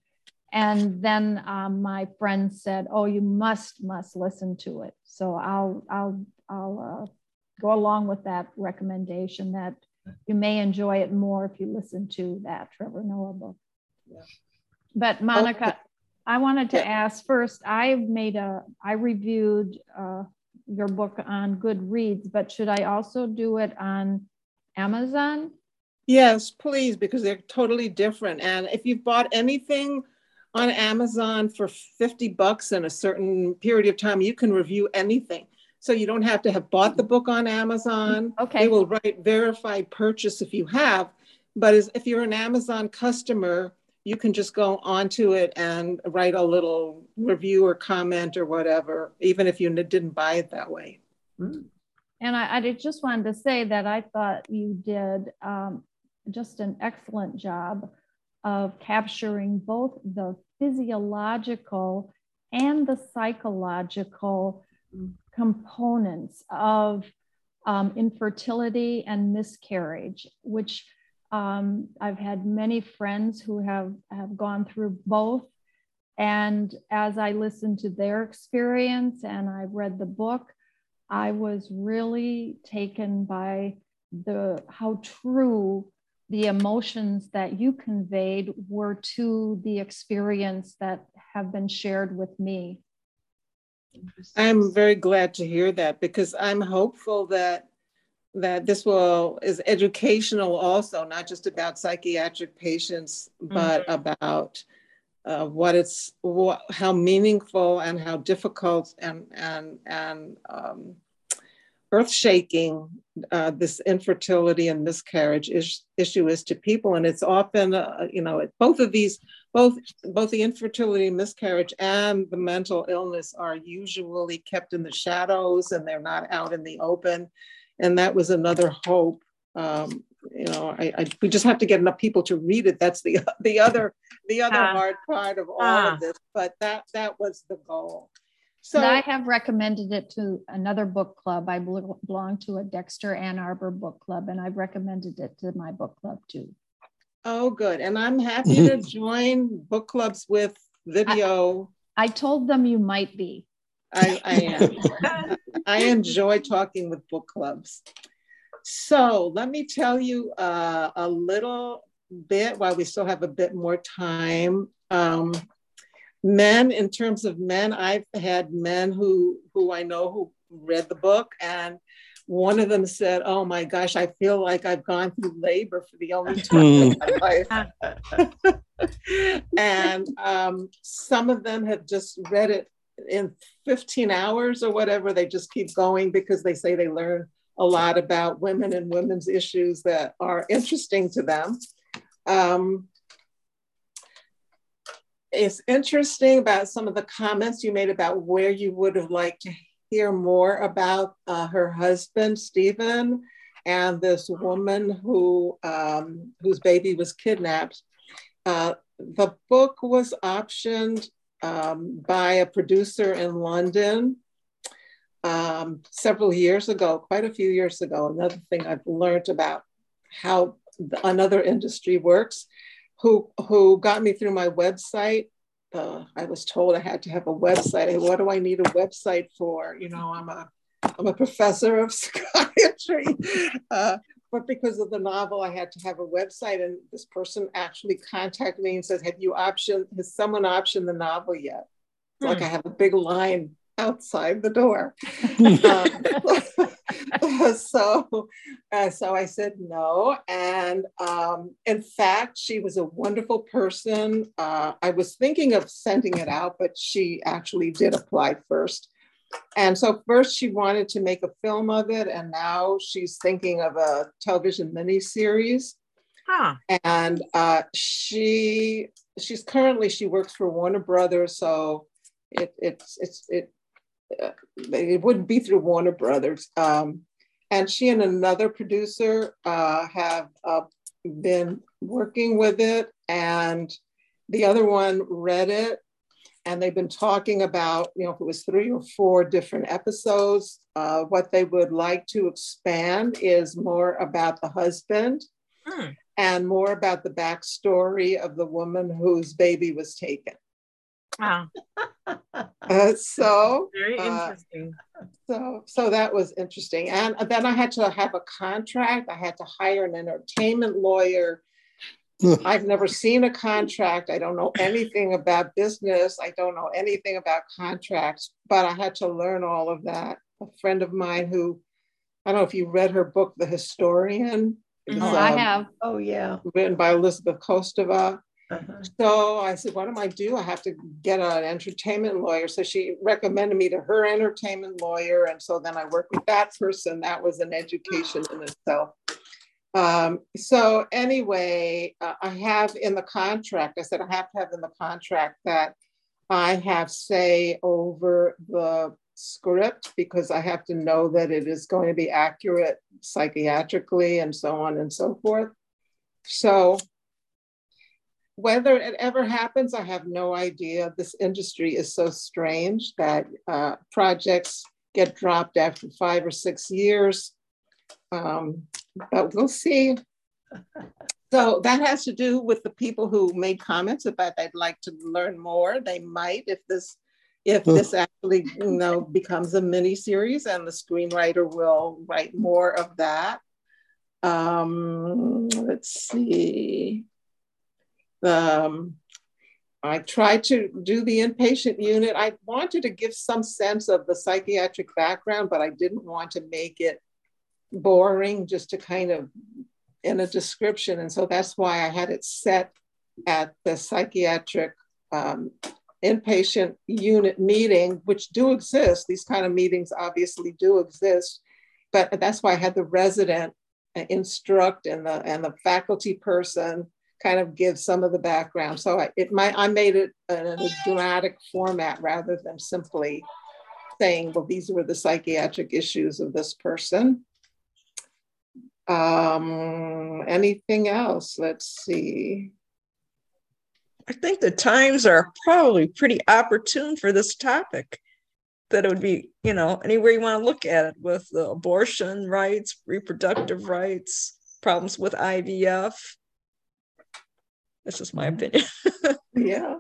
And then um, my friend said, "Oh, you must must listen to it." So I'll I'll I'll uh, go along with that recommendation that you may enjoy it more if you listen to that Trevor Noah book. Yeah. But Monica, okay. I wanted to ask first. I made a I reviewed uh, your book on Goodreads, but should I also do it on Amazon? Yes, please, because they're totally different. And if you've bought anything on Amazon for 50 bucks in a certain period of time, you can review anything. So you don't have to have bought the book on Amazon. Okay. They will write verified purchase if you have. But as, if you're an Amazon customer, you can just go onto it and write a little review or comment or whatever, even if you didn't buy it that way. And I, I just wanted to say that I thought you did um, just an excellent job of capturing both the physiological and the psychological components of um, infertility and miscarriage, which um, I've had many friends who have, have gone through both. And as I listened to their experience and I read the book, I was really taken by the how true the emotions that you conveyed were to the experience that have been shared with me. I'm very glad to hear that because I'm hopeful that that this will is educational also, not just about psychiatric patients, but mm-hmm. about uh, what it's what, how meaningful and how difficult and and and um, earth shaking uh, this infertility and miscarriage is, issue is to people, and it's often uh, you know both of these both both the infertility and miscarriage and the mental illness are usually kept in the shadows and they're not out in the open and that was another hope. Um, you know, I, I, we just have to get enough people to read it. That's the the other the other uh, hard part of all of this. But that that was the goal. So I have recommended it to another book club. I belong to a Dexter Ann Arbor book club, and I've recommended it to my book club too. Oh, good. And I'm happy to join book clubs with video. I, I told them you might be. I, I am. I enjoy talking with book clubs. So let me tell you uh, a little bit while we still have a bit more time. Um, men, in terms of men, I've had men who who I know who read the book, and one of them said, "Oh my gosh, I feel like I've gone through labor for the only time in my life." and um, some of them have just read it in 15 hours or whatever, they just keep going because they say they learn a lot about women and women's issues that are interesting to them. Um, it's interesting about some of the comments you made about where you would have liked to hear more about uh, her husband, Stephen, and this woman who um, whose baby was kidnapped. Uh, the book was optioned um, by a producer in London um, several years ago, quite a few years ago. Another thing I've learned about how another industry works, who who got me through my website. Uh, I was told I had to have a website. What do I need a website for? You know, I'm a I'm a professor of psychiatry. Uh, but because of the novel, I had to have a website. And this person actually contacted me and said, Have you optioned, has someone optioned the novel yet? It's hmm. like I have a big line outside the door. um, so, uh, so I said no. And um, in fact, she was a wonderful person. Uh, I was thinking of sending it out, but she actually did apply first. And so first she wanted to make a film of it, and now she's thinking of a television miniseries. Huh. And uh, she she's currently she works for Warner Brothers, so it it's it's it uh, it wouldn't be through Warner Brothers. Um, and she and another producer uh, have uh, been working with it, and the other one read it and they've been talking about, you know, if it was three or four different episodes, uh, what they would like to expand is more about the husband hmm. and more about the backstory of the woman whose baby was taken. Wow. uh, so very uh, interesting. Uh, so so that was interesting, and then I had to have a contract. I had to hire an entertainment lawyer I've never seen a contract. I don't know anything about business. I don't know anything about contracts, but I had to learn all of that. A friend of mine who, I don't know if you read her book, The Historian, It's, Oh, I um, have. Oh, yeah. written by Elizabeth Kostova. Uh-huh. So I said, what do I do? I have to get an entertainment lawyer. So she recommended me to her entertainment lawyer. And so then I worked with that person. That was an education in itself. Um, so anyway, uh, I have in the contract, I said I have to have in the contract that I have say over the script because I have to know that it is going to be accurate psychiatrically and so on and so forth. So whether it ever happens, I have no idea. This industry is so strange that uh, projects get dropped after five or six years. Um, but we'll see. So that has to do with the people who made comments about they'd like to learn more. They might if this if this actually you know becomes a mini series and the screenwriter will write more of that. Um, let's see. Um, I tried to do the inpatient unit. I wanted to give some sense of the psychiatric background, but I didn't want to make it boring just to kind of in a description. And so that's why I had it set at the psychiatric um, inpatient unit meeting, which do exist. These kind of meetings obviously do exist, but that's why I had the resident instruct and the and the faculty person kind of give some of the background. So I, it might I made it in a dramatic format rather than simply saying, well, these were the psychiatric issues of this person. Um, anything else? Let's see. I think the times are probably pretty opportune for this topic. That it would be, you know, anywhere you want to look at it with the abortion rights, reproductive rights, problems with IVF. That's just my opinion. yeah.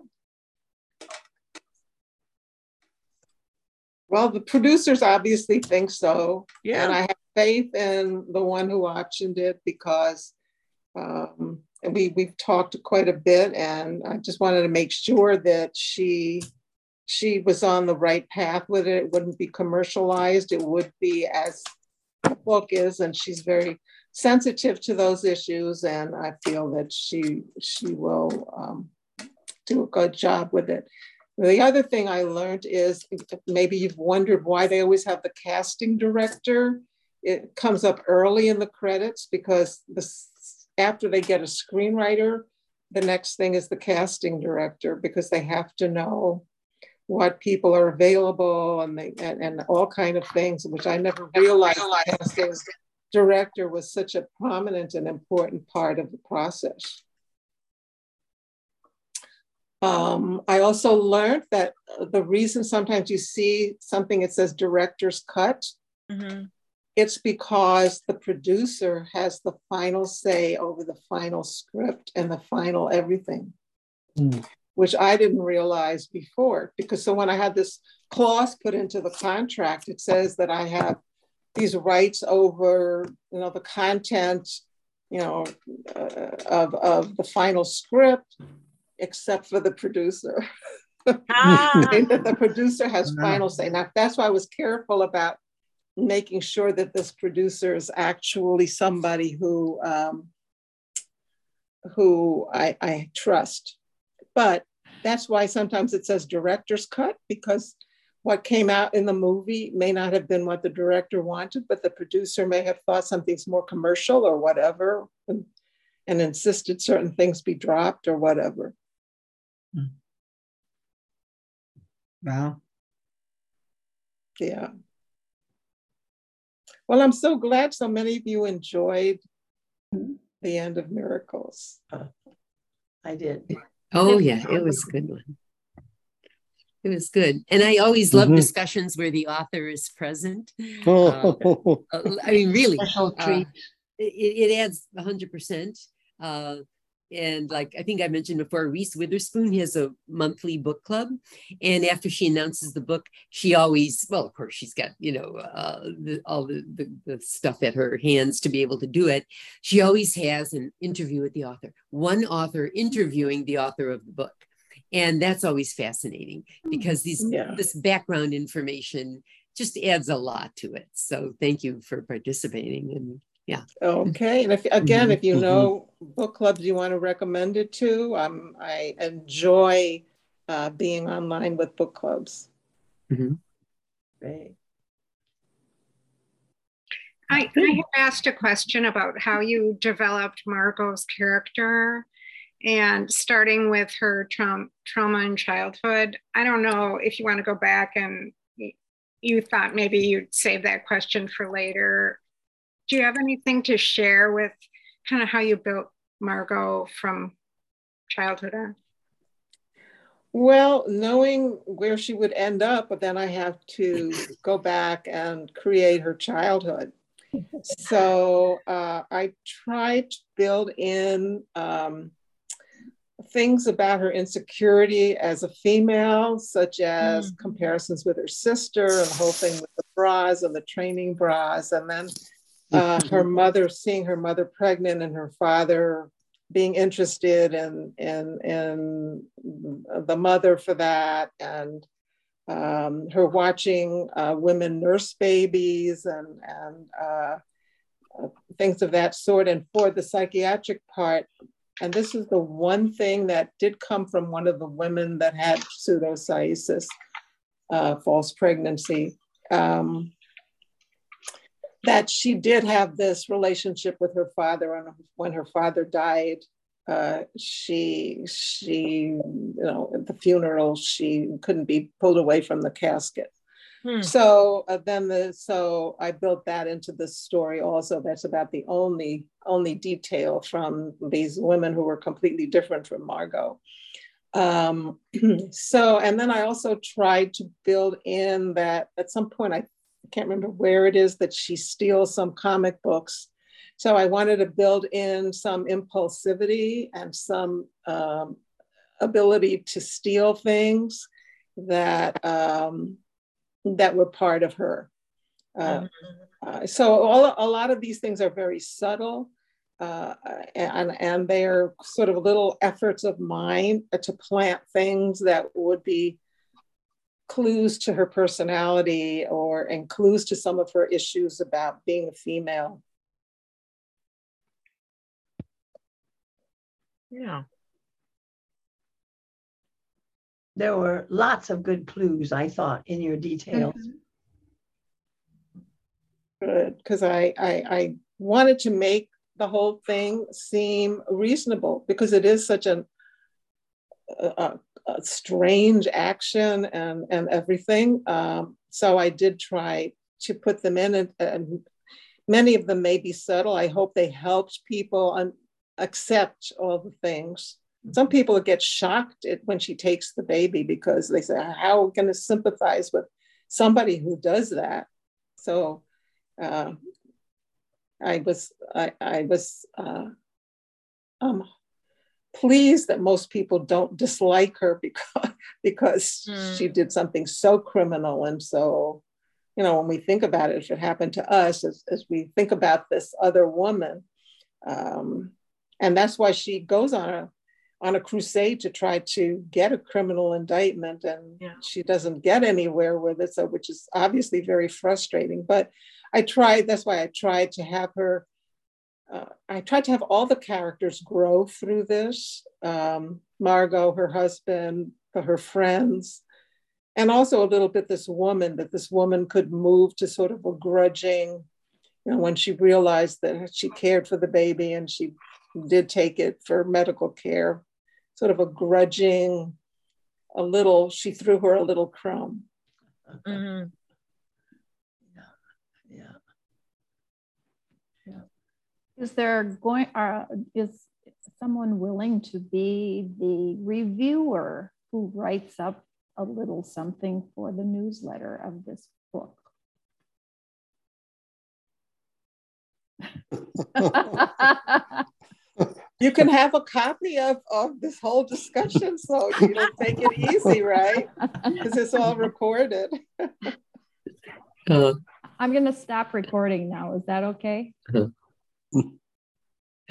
Well, the producers obviously think so. Yeah. And I have faith in the one who optioned it because um, we, we've talked quite a bit and I just wanted to make sure that she she was on the right path with it. It wouldn't be commercialized. It would be as the book is, and she's very sensitive to those issues. And I feel that she she will um, do a good job with it. The other thing I learned is maybe you've wondered why they always have the casting director. It comes up early in the credits because this, after they get a screenwriter, the next thing is the casting director because they have to know what people are available and they and, and all kind of things, which I never realized casting director was such a prominent and important part of the process. Um, I also learned that the reason sometimes you see something that says director's cut, mm-hmm. it's because the producer has the final say over the final script and the final everything, Mm. which I didn't realize before. Because so when I had this clause put into the contract, it says that I have these rights over, you know, the content, you know, uh, of, of the final script except for the producer. Ah. the producer has final say. Now, that's why I was careful about making sure that this producer is actually somebody who um, who I, I trust. But that's why sometimes it says director's cut because what came out in the movie may not have been what the director wanted, but the producer may have thought something's more commercial or whatever and, and insisted certain things be dropped or whatever. Hmm. Wow. Yeah. Well, I'm so glad so many of you enjoyed the end of Miracles. I did. Oh yeah, it was a good one. It was good, and I always love Mhm. discussions where the author is present. Oh. Uh, I mean, really, Special uh, it, it adds hundred percent. Uh, and like I think I mentioned before, Reese Witherspoon has a monthly book club, and after she announces the book, she always, well, of course, she's got you know uh, the, all the, the the stuff at her hands to be able to do it. She always has an interview with the author, one author interviewing the author of the book, and that's always fascinating because these Yeah. this background information just adds a lot to it. So thank you for participating and Yeah. Okay. And if again, mm-hmm. if you mm-hmm. know book clubs you want to recommend it to, um, I enjoy uh, being online with book clubs. Mm-hmm. Great. I, I have asked a question about how you developed Margot's character and starting with her trauma, trauma in childhood. I don't know if you want to go back and you thought maybe you'd save that question for later. Do you have anything to share with kind of how you built Margot from childhood on? Well, knowing where she would end up, but then I have to go back and create her childhood so uh, I tried to build in um, things about her insecurity as a female, such as mm. comparisons with her sister and the whole thing with the bras and the training bras, and then uh, her mother seeing her mother pregnant and her father being interested in in in the mother for that and um, her watching uh, women nurse babies and, and uh, uh, things of that sort. And for the psychiatric part, and this is the one thing that did come from one of the women that had pseudocyesis, uh, false pregnancy, um, that she did have this relationship with her father. And when her father died, uh, she she you know at the funeral she couldn't be pulled away from the casket hmm. so uh, then the so i built that into the story also that's about the only only detail from these women who were completely different from margot um, so and then i also tried to build in that at some point i can't remember where it is that she steals some comic books so I wanted to build in some impulsivity and some um, ability to steal things that um, that were part of her. Uh, mm-hmm. uh, so all, a lot of these things are very subtle. Uh, and, and they're sort of little efforts of mine to plant things that would be clues to her personality or and clues to some of her issues about being a female. Yeah. There were lots of good clues, I thought, in your details. Mm-hmm. Good, because I, I I wanted to make the whole thing seem reasonable because it is such an, a, a strange action and and everything. Um, so I did try to put them in, and, and, many of them may be subtle. I hope they helped people un, accept all the things. Some people get shocked at when she takes the baby because they say, How are we going to sympathize with somebody who does that? So uh, I was, I, I was uh, um, pleased that most people don't dislike her because, because mm. she did something so criminal and so you know, when we think about it, if it happened to us, as, as we think about this other woman, um, and that's why she goes on a on a crusade to try to get a criminal indictment and yeah. she doesn't get anywhere with it so which is obviously very frustrating but i tried that's why i tried to have her uh, i tried to have all the characters grow through this um, margot her husband her friends and also a little bit this woman that this woman could move to sort of a grudging you know when she realized that she cared for the baby and she did take it for medical care, sort of a grudging, a little, she threw her a little crumb. Mm-hmm. Yeah. Yeah. Is there going, uh, is someone willing to be the reviewer who writes up a little something for the newsletter of this book? you can have a copy of, of this whole discussion so you don't take it easy, right? Because it's all recorded. uh, I'm going to stop recording now. Is that okay? Uh,